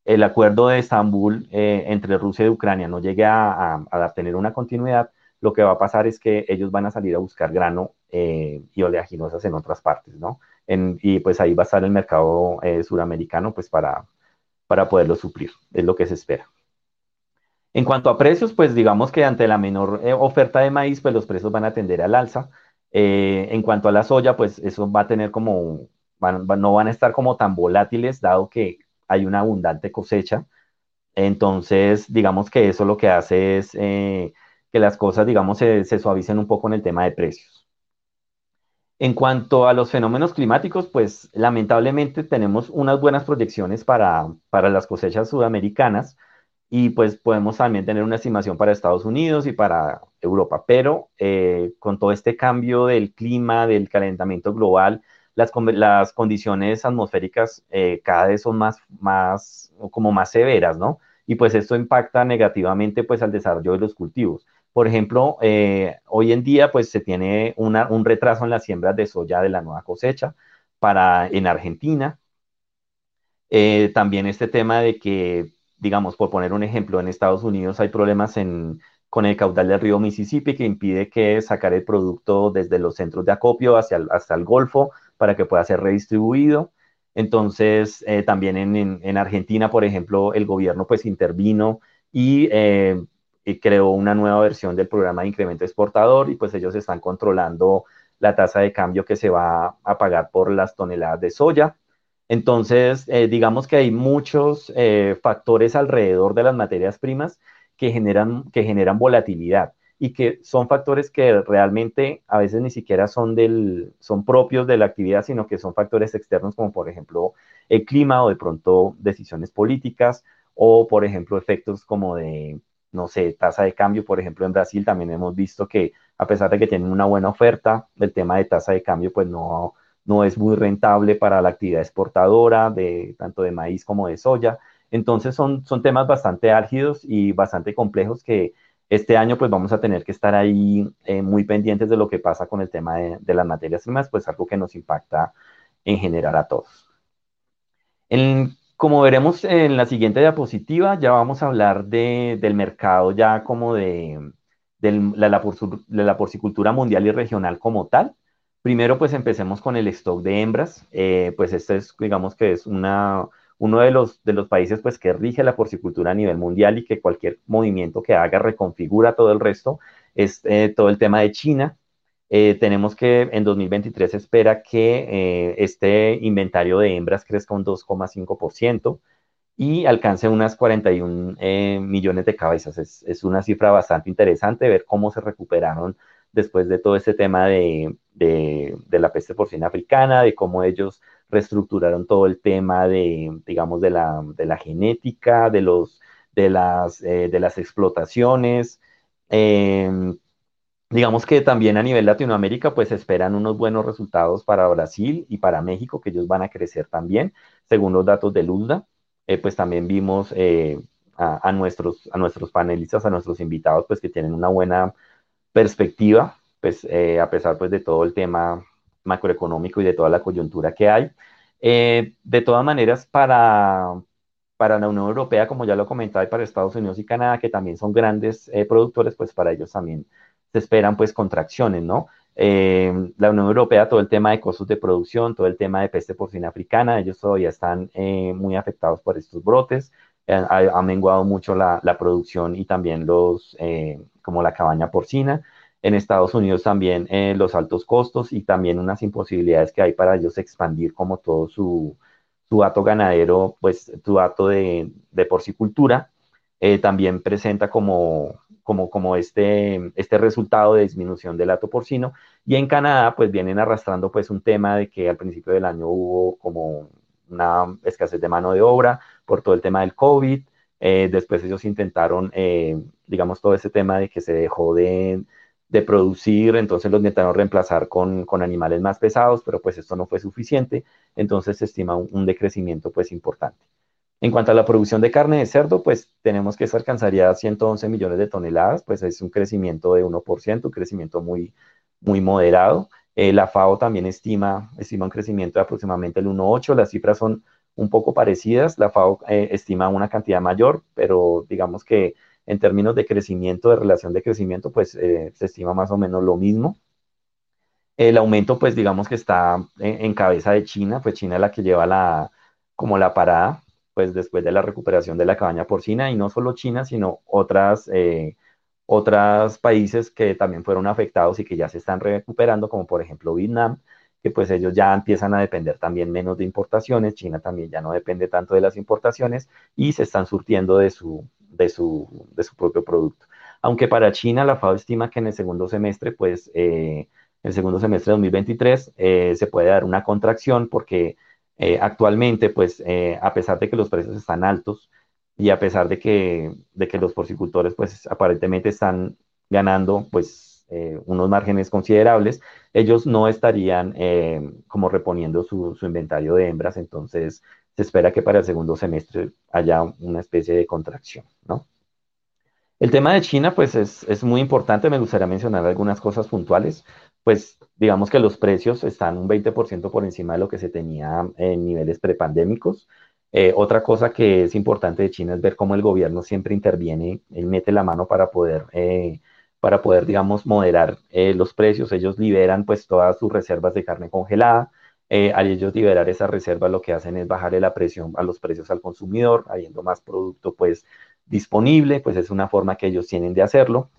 Speaker 10: el acuerdo de Estambul eh, entre Rusia y Ucrania no llegue a, a tener una continuidad, lo que va a pasar es que ellos van a salir a buscar grano eh, y oleaginosas en otras partes, ¿no? y pues ahí va a estar el mercado eh, suramericano, pues para, para poderlo suplir, es lo que se espera. En cuanto a precios, pues digamos que ante la menor eh, oferta de maíz, pues los precios van a tender al alza. en cuanto a la soya, pues eso va a tener como, no van a estar como tan volátiles, dado que hay una abundante cosecha. Entonces, digamos que eso lo que hace es que las cosas, digamos, se, suavicen un poco en el tema de precios. En cuanto a los fenómenos climáticos, pues lamentablemente tenemos unas buenas proyecciones para, las cosechas sudamericanas y pues podemos también tener una estimación para Estados Unidos y para Europa, pero eh, con todo este cambio del clima, del calentamiento global, las, las condiciones atmosféricas eh, cada vez son más, más, como más severas, ¿no? Y pues esto impacta negativamente pues al desarrollo de los cultivos. Por ejemplo, eh, hoy en día pues se tiene un retraso en las siembras de soya de la nueva cosecha para, en Argentina. Eh, también este tema de que, digamos, por poner un ejemplo, en Estados Unidos hay problemas con el caudal del río Mississippi que impide que sacar el producto desde los centros de acopio hacia hasta el Golfo para que pueda ser redistribuido. Entonces, eh, también en, Argentina, por ejemplo, el gobierno pues intervino y creó una nueva versión del programa de incremento exportador y pues ellos están controlando la tasa de cambio que se va a pagar por las toneladas de soya. Entonces, eh, digamos que hay muchos eh, factores alrededor de las materias primas que generan, que generan volatilidad y que son factores que realmente a veces ni siquiera son, del, son propios de la actividad, sino que son factores externos como por ejemplo el clima o de pronto decisiones políticas o por ejemplo efectos como de no sé, tasa de cambio, por ejemplo, en Brasil también hemos visto que a pesar de que tienen una buena oferta, el tema de tasa de cambio pues no, no es muy rentable para la actividad exportadora de tanto de maíz como de soya. Entonces son, son temas bastante álgidos y bastante complejos que este año pues vamos a tener que estar ahí eh, muy pendientes de lo que pasa con el tema de, de las materias primas, pues algo que nos impacta en general a todos. Como veremos en la siguiente diapositiva, ya vamos a hablar del mercado ya como de, la, la, porcicultura mundial y regional como tal. Primero, pues empecemos con el stock de hembras. Eh, pues este es, digamos que es una, uno de los, de los países pues, que rige la porcicultura a nivel mundial y que cualquier movimiento que haga reconfigura todo el resto, es eh, todo el tema de China. Eh, tenemos que en 2023 se espera que eh, este inventario de hembras crezca un 2,5% y alcance unas 41 millones de cabezas. Es, una cifra bastante interesante ver cómo se recuperaron después de todo este tema de, la peste porcina africana, de cómo ellos reestructuraron todo el tema de, digamos, de la, genética, eh, de las explotaciones. Em, digamos que también a nivel Latinoamérica, pues esperan unos buenos resultados para Brasil y para México, que ellos van a crecer también, según los datos de Lulda. Eh, pues también vimos eh, a, nuestros, a nuestros panelistas, a nuestros invitados, pues que tienen una buena perspectiva, pues a pesar pues de todo el tema macroeconómico y de toda la coyuntura que hay. Eh, de todas maneras, para, para la Unión Europea, como ya lo comentaba, y para Estados Unidos y Canadá, que también son grandes eh, productores, pues para ellos también se esperan pues contracciones, ¿no? Eh, la Unión Europea, todo el tema de costos de producción, todo el tema de peste porcina africana, ellos todavía están muy afectados por estos brotes, ha, menguado mucho la, la, producción y también los, como la cabaña porcina, en Estados Unidos también eh, los altos costos y también unas imposibilidades que hay para ellos expandir como todo su, su ato ganadero, pues su ato de, de porcicultura, eh, también presenta como, como, este, este resultado de disminución del ato porcino. Y en Canadá, pues vienen arrastrando pues un tema de que al principio del año hubo como una escasez de mano de obra por todo el tema del COVID. Eh, después ellos intentaron, digamos, todo ese tema de que se dejó de, de producir, entonces los intentaron reemplazar con, con, animales más pesados, pero pues esto no fue suficiente, entonces se estima un, decrecimiento pues importante. En cuanto a la producción de carne de cerdo, pues tenemos que eso alcanzaría 111 millones de toneladas, pues es un crecimiento de 1%, un crecimiento muy, muy moderado. Eh, la FAO también estima, estima un crecimiento de aproximadamente el 1,8, las cifras son un poco parecidas, la FAO eh, estima una cantidad mayor, pero digamos que en términos de crecimiento, de relación de crecimiento, pues eh, se estima más o menos lo mismo. El aumento, pues digamos que está en, cabeza de China, pues China es la que lleva la, como la parada, pues después de la recuperación de la cabaña porcina, y no solo China, sino otras, eh, otros países que también fueron afectados y que ya se están recuperando, como por ejemplo Vietnam, que pues ellos ya empiezan a depender también menos de importaciones, China también ya no depende tanto de las importaciones y se están surtiendo de su, de su, de su propio producto. Aunque para China la FAO estima que en el segundo semestre, pues, eh, el segundo semestre de 2023 eh, se puede dar una contracción porque eh, actualmente, pues, a pesar de que los precios están altos y a pesar de que, de que los porcicultores, pues, aparentemente están ganando, pues, unos márgenes considerables, ellos no estarían como reponiendo su, su inventario de hembras, entonces se espera que para el segundo semestre haya una especie de contracción, ¿no? El tema de China, pues es, muy importante, me gustaría mencionar algunas cosas puntuales, pues digamos que los precios están un 20% por encima de lo que se tenía en niveles prepandémicos. Eh, otra cosa que es importante de China es ver cómo el gobierno siempre interviene, él mete la mano para poder, eh, para poder digamos, moderar eh, los precios. Ellos liberan pues todas sus reservas de carne congelada, al ellos liberar esa reserva, lo que hacen es bajarle la presión a los precios al consumidor, habiendo más producto pues disponible, pues es una forma que ellos tienen de hacerlo.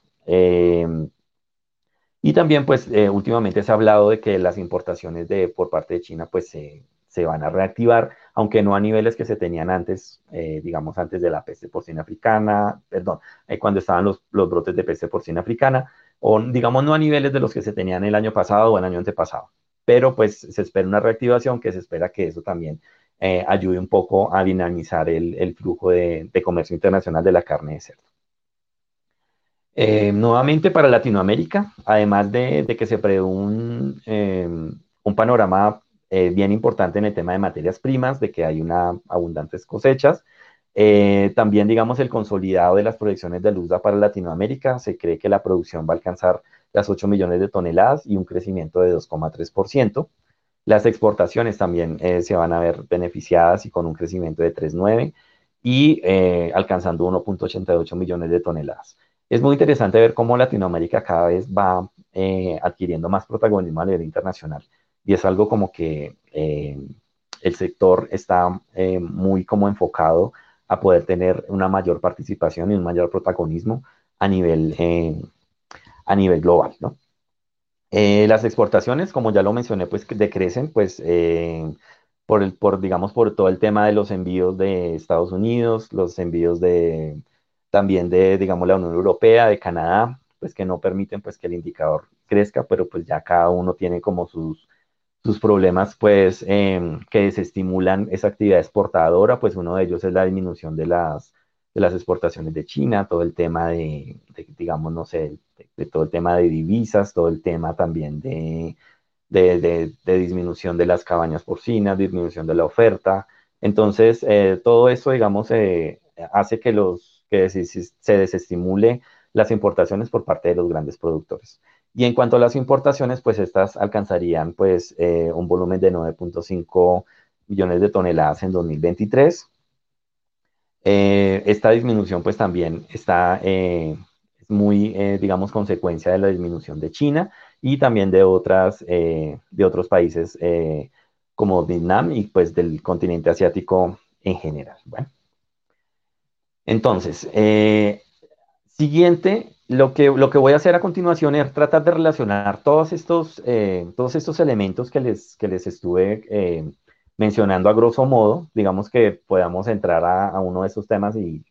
Speaker 10: Y también pues eh, últimamente se ha hablado de que las importaciones de, por parte de China pues se, van a reactivar, aunque no a niveles que se tenían antes, eh, digamos antes de la peste porcina africana, perdón, cuando estaban los, los brotes de peste porcina africana, o digamos no a niveles de los que se tenían el año pasado o el año antepasado pero pues se espera una reactivación que se espera que eso también eh, ayude un poco a dinamizar el, flujo de, comercio internacional de la carne de cerdo. Eh, nuevamente para Latinoamérica, además de, que se prevé un, em, un panorama eh, bien importante en el tema de materias primas, de que hay una abundantes cosechas, también digamos el consolidado de las proyecciones de luz para Latinoamérica, se cree que la producción va a alcanzar las 8 millones de toneladas y un crecimiento de 2,3%. Las exportaciones también eh, se van a ver beneficiadas y con un crecimiento de 3,9 y eh, alcanzando 1.88 millones de toneladas. Es muy interesante ver cómo Latinoamérica cada vez va eh, adquiriendo más protagonismo a nivel internacional y es algo como que el sector está muy como enfocado a poder tener una mayor participación y un mayor protagonismo a nivel, a nivel global, ¿no? las exportaciones, como ya lo mencioné, pues decrecen, pues por, el, por, digamos, por todo el tema de los envíos de Estados Unidos, los envíos de, también de, digamos, la Unión Europea, de Canadá, pues que no permiten, pues, que el indicador crezca, pero pues ya cada uno tiene como sus, sus problemas, pues, em, que desestimulan esa actividad exportadora, pues uno de ellos es la disminución de las, de las exportaciones de China, todo el tema de, digamos, no sé, de, todo el tema de divisas, todo el tema también de, de, disminución de las cabañas porcinas, disminución de la oferta. Entonces, eh, todo eso, digamos, eh, hace que, los, que se desestimule las importaciones por parte de los grandes productores. Y en cuanto a las importaciones, pues estas alcanzarían pues eh, un volumen de 9.5 millones de toneladas en 2023. esta disminución pues también está muy, digamos, consecuencia de la disminución de China y también de, otras, eh, de otros países eh, como Vietnam y pues del continente asiático en general. Bueno. Entonces, eh, siguiente, lo que, lo que voy a hacer a continuación es tratar de relacionar todos estos, todos estos elementos que les, que les estuve mencionando a grosso modo, digamos que podamos entrar a, uno de esos temas y,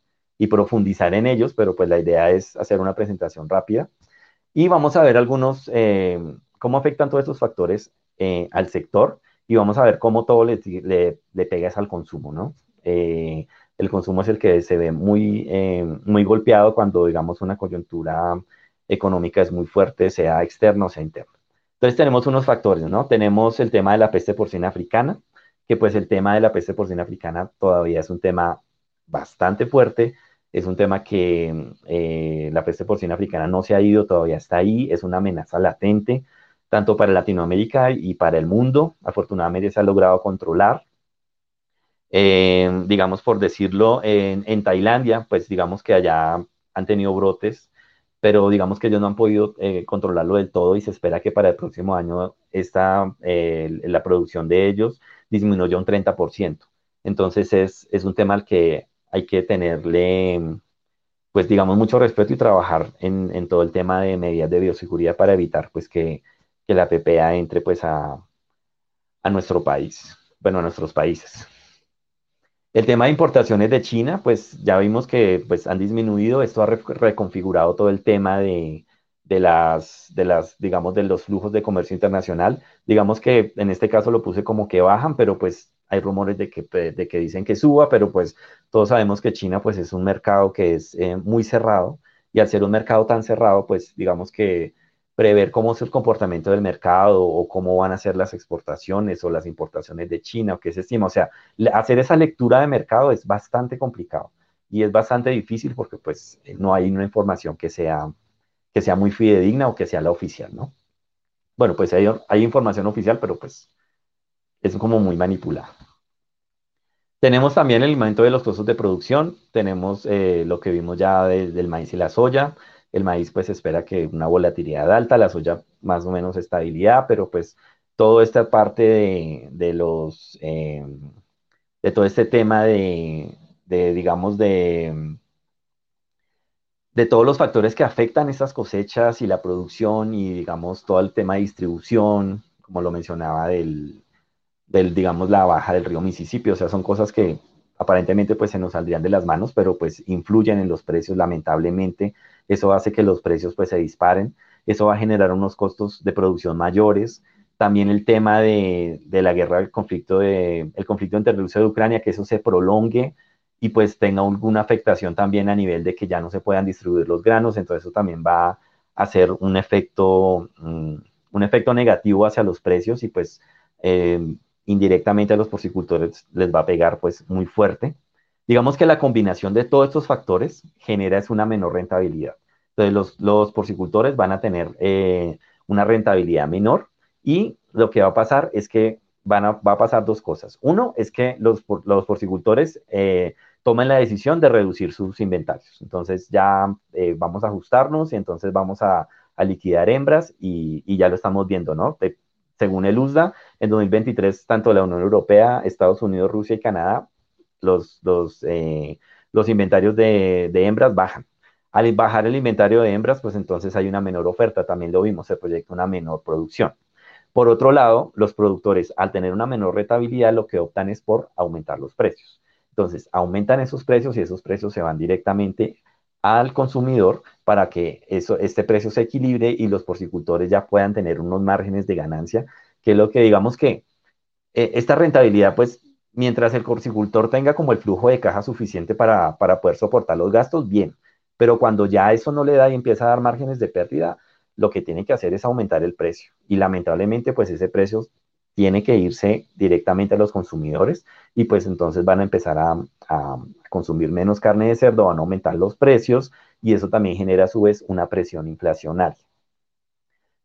Speaker 10: profundizar en ellos, pero pues la idea es hacer una presentación rápida. Y vamos a ver algunos, eh, cómo afectan todos estos factores eh, al sector y vamos a ver cómo todo le, le, pega al consumo, ¿no? Eh, el consumo es el que se ve muy, muy golpeado cuando, digamos, una coyuntura económica es muy fuerte, sea externo o sea interno. Entonces tenemos unos factores, ¿no? Tenemos el tema de la peste porcina africana, que pues el tema de la peste porcina africana todavía es un tema bastante fuerte, es un tema que eh, la peste porcina africana no se ha ido, todavía está ahí, es una amenaza latente, tanto para Latinoamérica y para el mundo. Afortunadamente se ha logrado controlar. Eh, digamos, por decirlo, en, Tailandia, pues digamos que allá han tenido brotes, pero digamos que ellos no han podido eh, controlarlo del todo y se espera que para el próximo año esta, la producción de ellos disminuyó un 30%. Entonces es, es un tema al que hay que tenerle, pues digamos, mucho respeto y trabajar en, todo el tema de medidas de bioseguridad para evitar pues que, la PPA entre pues a, nuestro país, bueno, a nuestros países. El tema de importaciones de China, pues ya vimos que pues, han disminuido, esto ha reconfigurado todo el tema de, de, las, de las, digamos, de los flujos de comercio internacional. Digamos que en este caso lo puse como que bajan, pero pues hay rumores de que, de que dicen que suba, pero pues todos sabemos que China pues es un mercado que es eh, muy cerrado y al ser un mercado tan cerrado, pues digamos que prever cómo es el comportamiento del mercado o cómo van a ser las exportaciones o las importaciones de China o qué se estima. O sea, hacer esa lectura de mercado es bastante complicado y es bastante difícil porque pues no hay una información que sea, que sea muy fidedigna o que sea la oficial, ¿no? Bueno, pues hay, información oficial, pero pues es como muy manipulado. Tenemos también el aumento de los costos de producción, tenemos eh, lo que vimos ya del maíz y la soya. El maíz pues espera que una volatilidad alta, la soya más o menos estabilidad, pero pues toda esta parte de, los, eh, de todo este tema de, de digamos, de, de todos los factores que afectan estas cosechas y la producción y digamos todo el tema de distribución, como lo mencionaba del, del, digamos, la baja del río Mississippi. O sea, son cosas que aparentemente pues se nos saldrían de las manos, pero pues influyen en los precios lamentablemente. Eso hace que los precios pues se disparen. Eso va a generar unos costos de producción mayores. También el tema de, de la guerra, el conflicto, de, el conflicto entre Rusia y Ucrania, que eso se prolongue y pues tenga alguna afectación también a nivel de que ya no se puedan distribuir los granos. Entonces eso también va a hacer un efecto, mm, un efecto negativo hacia los precios y pues eh, indirectamente a los porcicultores les va a pegar pues muy fuerte. Digamos que la combinación de todos estos factores genera es una menor rentabilidad. Entonces los, los porcicultores van a tener eh, una rentabilidad menor y lo que va a pasar es que van a, va a pasar dos cosas. Uno es que los, los porcicultores eh, tomen la decisión de reducir sus inventarios. Entonces ya eh, vamos a ajustarnos y entonces vamos a, a liquidar hembras y, y, ya lo estamos viendo, ¿no? según el USDA, en 2023, tanto la Unión Europea, Estados Unidos, Rusia y Canadá, los, los, eh, los inventarios de, de, hembras bajan. Al bajar el inventario de hembras, pues entonces hay una menor oferta, también lo vimos, se proyecta una menor producción. Por otro lado, los productores, al tener una menor rentabilidad, lo que optan es por aumentar los precios. Entonces, aumentan esos precios y esos precios se van directamente al consumidor para que eso, este precio se equilibre y los porcicultores ya puedan tener unos márgenes de ganancia, que es lo que digamos que eh, esta rentabilidad, pues mientras el porcicultor tenga como el flujo de caja suficiente para, para poder soportar los gastos, bien, pero cuando ya eso no le da y empieza a dar márgenes de pérdida, lo que tiene que hacer es aumentar el precio. Y lamentablemente, pues ese precio tiene que irse directamente a los consumidores y pues entonces van a empezar a, consumir menos carne de cerdo, van a aumentar los precios y eso también genera a su vez una presión inflacionaria.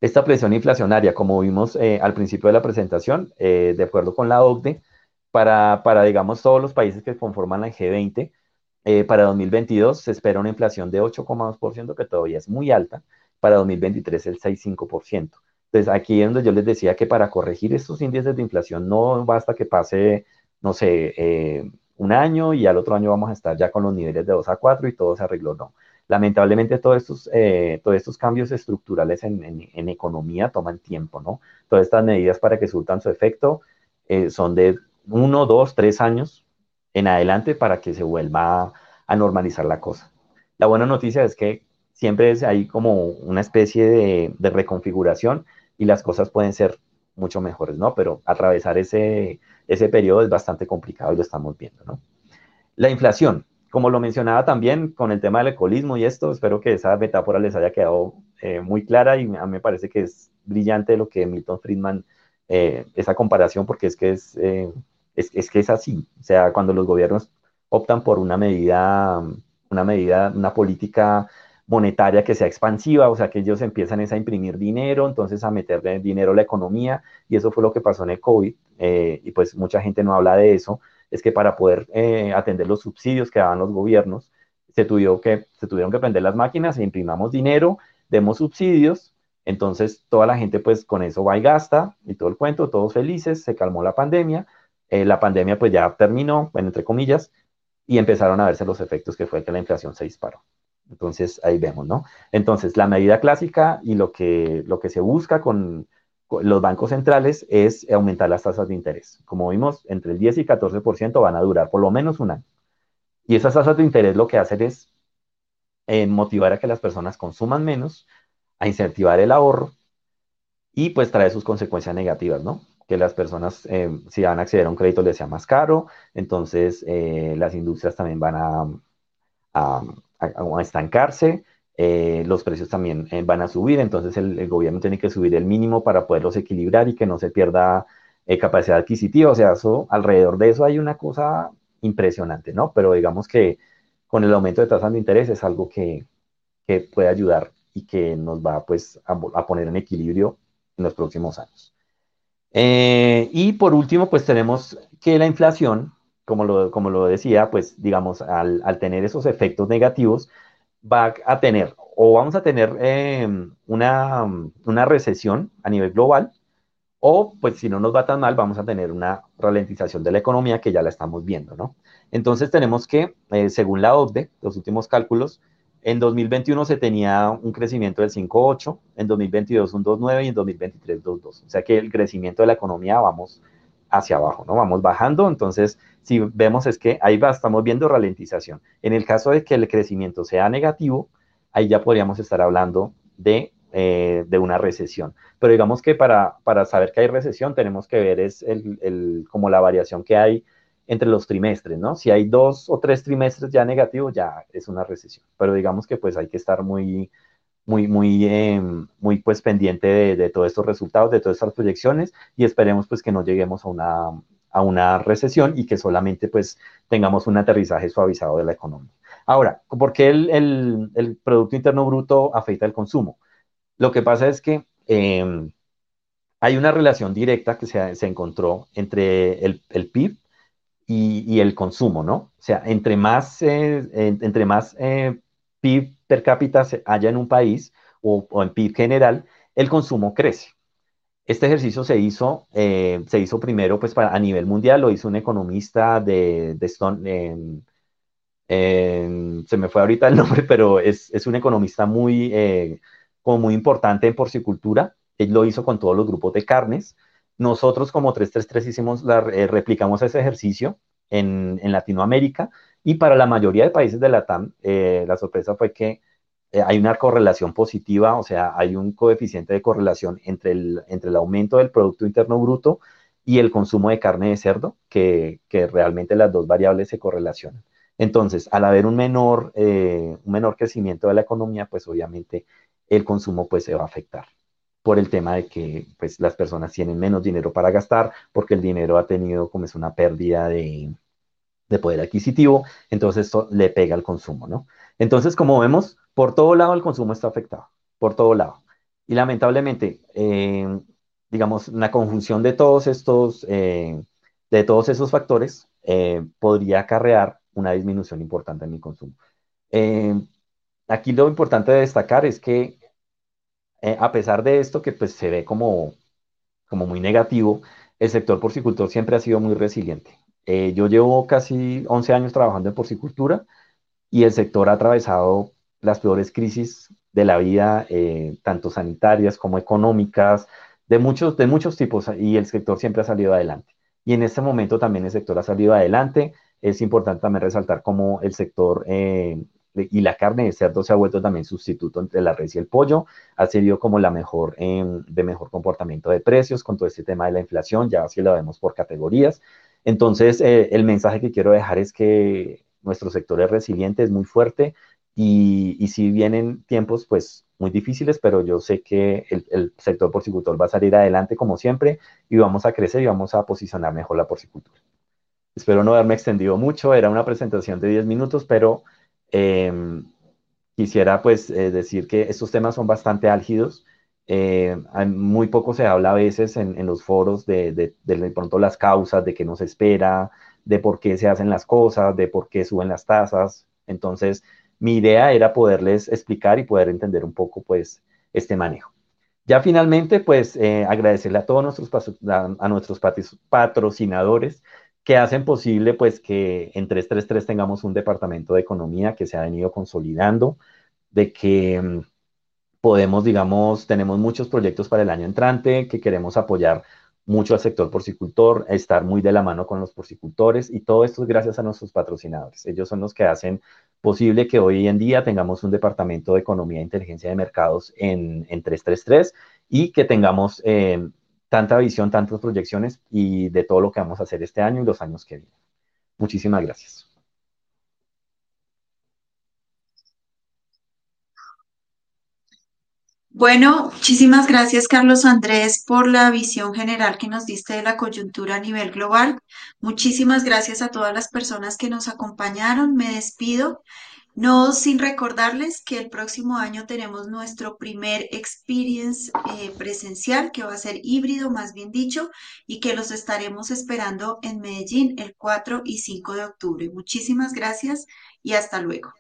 Speaker 10: Esta presión inflacionaria, como vimos eh, al principio de la presentación, eh, de acuerdo con la OCDE, para, para, digamos, todos los países que conforman la G20, eh, para 2022 se espera una inflación de 8,2%, que todavía es muy alta, para 2023 el 6,5%. Entonces, aquí es donde yo les decía que para corregir estos índices de inflación no basta que pase, no sé, eh, un año y al otro año vamos a estar ya con los niveles de 2 a 4 y todo se arregló. No. Lamentablemente todos estos, eh, todos estos cambios estructurales en, en, economía toman tiempo, ¿no? Todas estas medidas para que surtan su efecto eh, son de uno, dos, tres años en adelante para que se vuelva a, normalizar la cosa. La buena noticia es que siempre es ahí como una especie de, de reconfiguración y las cosas pueden ser mucho mejores, ¿no? Pero atravesar ese, ese periodo es bastante complicado y lo estamos viendo, ¿no? La inflación, como lo mencionaba también con el tema del alcoholismo y esto, espero que esa metáfora les haya quedado eh, muy clara y a mí me parece que es brillante lo que Milton Friedman, eh, esa comparación, porque es que es, eh, es, es, que es así, o sea, cuando los gobiernos optan por una medida, una medida, una política monetaria que sea expansiva, o sea que ellos empiezan a imprimir dinero, entonces a meterle dinero a la economía, y eso fue lo que pasó en el COVID, eh, y pues mucha gente no habla de eso, es que para poder eh, atender los subsidios que daban los gobiernos, se, tuvieron que, se tuvieron que prender las máquinas, e imprimamos dinero, demos subsidios, entonces toda la gente pues con eso va y gasta, y todo el cuento, todos felices, se calmó la pandemia, eh, la pandemia pues ya terminó, bueno, entre comillas, y empezaron a verse los efectos que fue que la inflación se disparó. Entonces, ahí vemos, ¿no? Entonces, la medida clásica y lo que, lo que se busca con, los bancos centrales es aumentar las tasas de interés. Como vimos, entre el 10 y 14% van a durar por lo menos un año. Y esas tasas de interés lo que hacen es eh, motivar a que las personas consuman menos, a incentivar el ahorro y pues trae sus consecuencias negativas, ¿no? Que las personas, eh, si van a acceder a un crédito, les sea más caro, entonces eh, las industrias también van a a, estancarse, eh, los precios también van a subir, entonces el, gobierno tiene que subir el mínimo para poderlos equilibrar y que no se pierda capacidad adquisitiva, o sea, eso, alrededor de eso hay una cosa impresionante, ¿no? Pero digamos que con el aumento de tasas de interés es algo que, que puede ayudar y que nos va pues a, poner en equilibrio en los próximos años. Y por último, pues tenemos que la inflación como lo, como lo decía, pues digamos, al, al, tener esos efectos negativos, va a tener o vamos a tener em, una, una, recesión a nivel global, o pues si no nos va tan mal, vamos a tener una ralentización de la economía que ya la estamos viendo, ¿no? Entonces tenemos que, eh, según la OCDE, los últimos cálculos, en 2021 se tenía un crecimiento del 5.8, en 2022 un 2.9 y en 2023 2.2. O sea que el crecimiento de la economía vamos hacia abajo, ¿no? Vamos bajando, entonces si vemos es que ahí estamos viendo ralentización. En el caso de que el crecimiento sea negativo, ahí ya podríamos estar hablando de, eh, de una recesión. Pero digamos que para, para, saber que hay recesión tenemos que ver es el, el, como la variación que hay entre los trimestres, ¿no? Si hay dos o tres trimestres ya negativos, ya es una recesión. Pero digamos que pues hay que estar muy, muy, muy, eh, muy pues pendiente de, todos estos resultados, de todas estas proyecciones y esperemos pues que no lleguemos a una, a una recesión y que solamente pues tengamos un aterrizaje suavizado de la economía. Ahora, ¿por qué el, el, Producto Interno Bruto afecta el consumo? Lo que pasa es que eh, hay una relación directa que se, se encontró entre el, el PIB y, y, el consumo, ¿no? O sea, entre más, eh, entre más eh, PIB per cápita haya en un país o, en PIB general, el consumo crece. Este ejercicio se hizo, eh, se hizo primero pues, para, a nivel mundial, lo hizo un economista de, de Stone, se me fue ahorita el *laughs* nombre, pero es, es un economista muy, eh, como muy importante en porcicultura. Él lo hizo con todos los grupos de carnes. Nosotros como 333 hicimos la, eh, replicamos ese ejercicio en, Latinoamérica y para la mayoría de países de la TAM, eh, la sorpresa fue que eh, hay una correlación positiva, o sea, hay un coeficiente de correlación entre el, entre el aumento del Producto Interno Bruto y el consumo de carne de cerdo, que, que realmente las dos variables se correlacionan. Entonces, al haber un menor, un menor crecimiento de la economía, pues obviamente el consumo pues, se va a afectar por el tema de que pues, las personas tienen menos dinero para gastar, porque el dinero ha tenido como es una pérdida de, de poder adquisitivo, entonces esto le pega al consumo, ¿no? Entonces, como vemos, por todo lado el consumo está afectado, por todo lado. Y lamentablemente, eh, digamos, la conjunción de todos estos, eh, de todos esos factores podría acarrear una disminución importante en mi consumo. Eh, aquí lo importante de destacar es que eh, a pesar de esto que pues se ve como, como muy negativo, el sector porcicultor siempre ha sido muy resiliente. Eh, yo llevo casi 11 años trabajando en porcicultura y el sector ha atravesado las peores crisis de la vida, tanto sanitarias como económicas, de muchos, de muchos tipos, y el sector siempre ha salido adelante. Y en este momento también el sector ha salido adelante es importante también resaltar cómo el sector eh, y la carne de cerdo se ha vuelto también sustituto entre la res y el pollo, ha sido como la mejor, em, de mejor comportamiento de precios con todo este tema de la inflación, ya así lo vemos por categorías. Entonces, eh, el mensaje que quiero dejar es que nuestro sector es resiliente, es muy fuerte y, y si vienen tiempos, pues muy difíciles, pero yo sé que el, el sector porcicultor va a salir adelante como siempre y vamos a crecer y vamos a posicionar mejor la porcicultura. Espero no haberme extendido mucho, era una presentación de 10 minutos, pero em, quisiera pues eh, decir que estos temas son bastante álgidos. Eh, muy poco se habla a veces en, los foros de, de, pronto las causas, de qué nos espera, de por qué se hacen las cosas, de por qué suben las tasas. Entonces, mi idea era poderles explicar y poder entender un poco pues este manejo. Ya finalmente, pues eh, agradecerle a todos nuestros, a nuestros patrocinadores que hacen posible pues que en 333 tengamos un departamento de economía que se ha venido consolidando, de que mm, podemos, digamos, tenemos muchos proyectos para el año entrante, que queremos apoyar mucho al sector porcicultor, estar muy de la mano con los porcicultores y todo esto es gracias a nuestros patrocinadores. Ellos son los que hacen posible que hoy en día tengamos un departamento de economía e inteligencia de mercados en, en 333 y que tengamos eh, tanta visión, tantas proyecciones y de todo lo que vamos a hacer este año y los años que vienen. Muchísimas gracias.
Speaker 9: Bueno, muchísimas gracias Carlos Andrés por la visión general que nos diste de la coyuntura a nivel global. Muchísimas gracias a todas las personas que nos acompañaron. Me despido no sin recordarles que el próximo año tenemos nuestro primer experience eh, presencial, que va a ser híbrido, más bien dicho, y que los estaremos esperando en Medellín el 4 y 5 de octubre. Muchísimas gracias y hasta luego.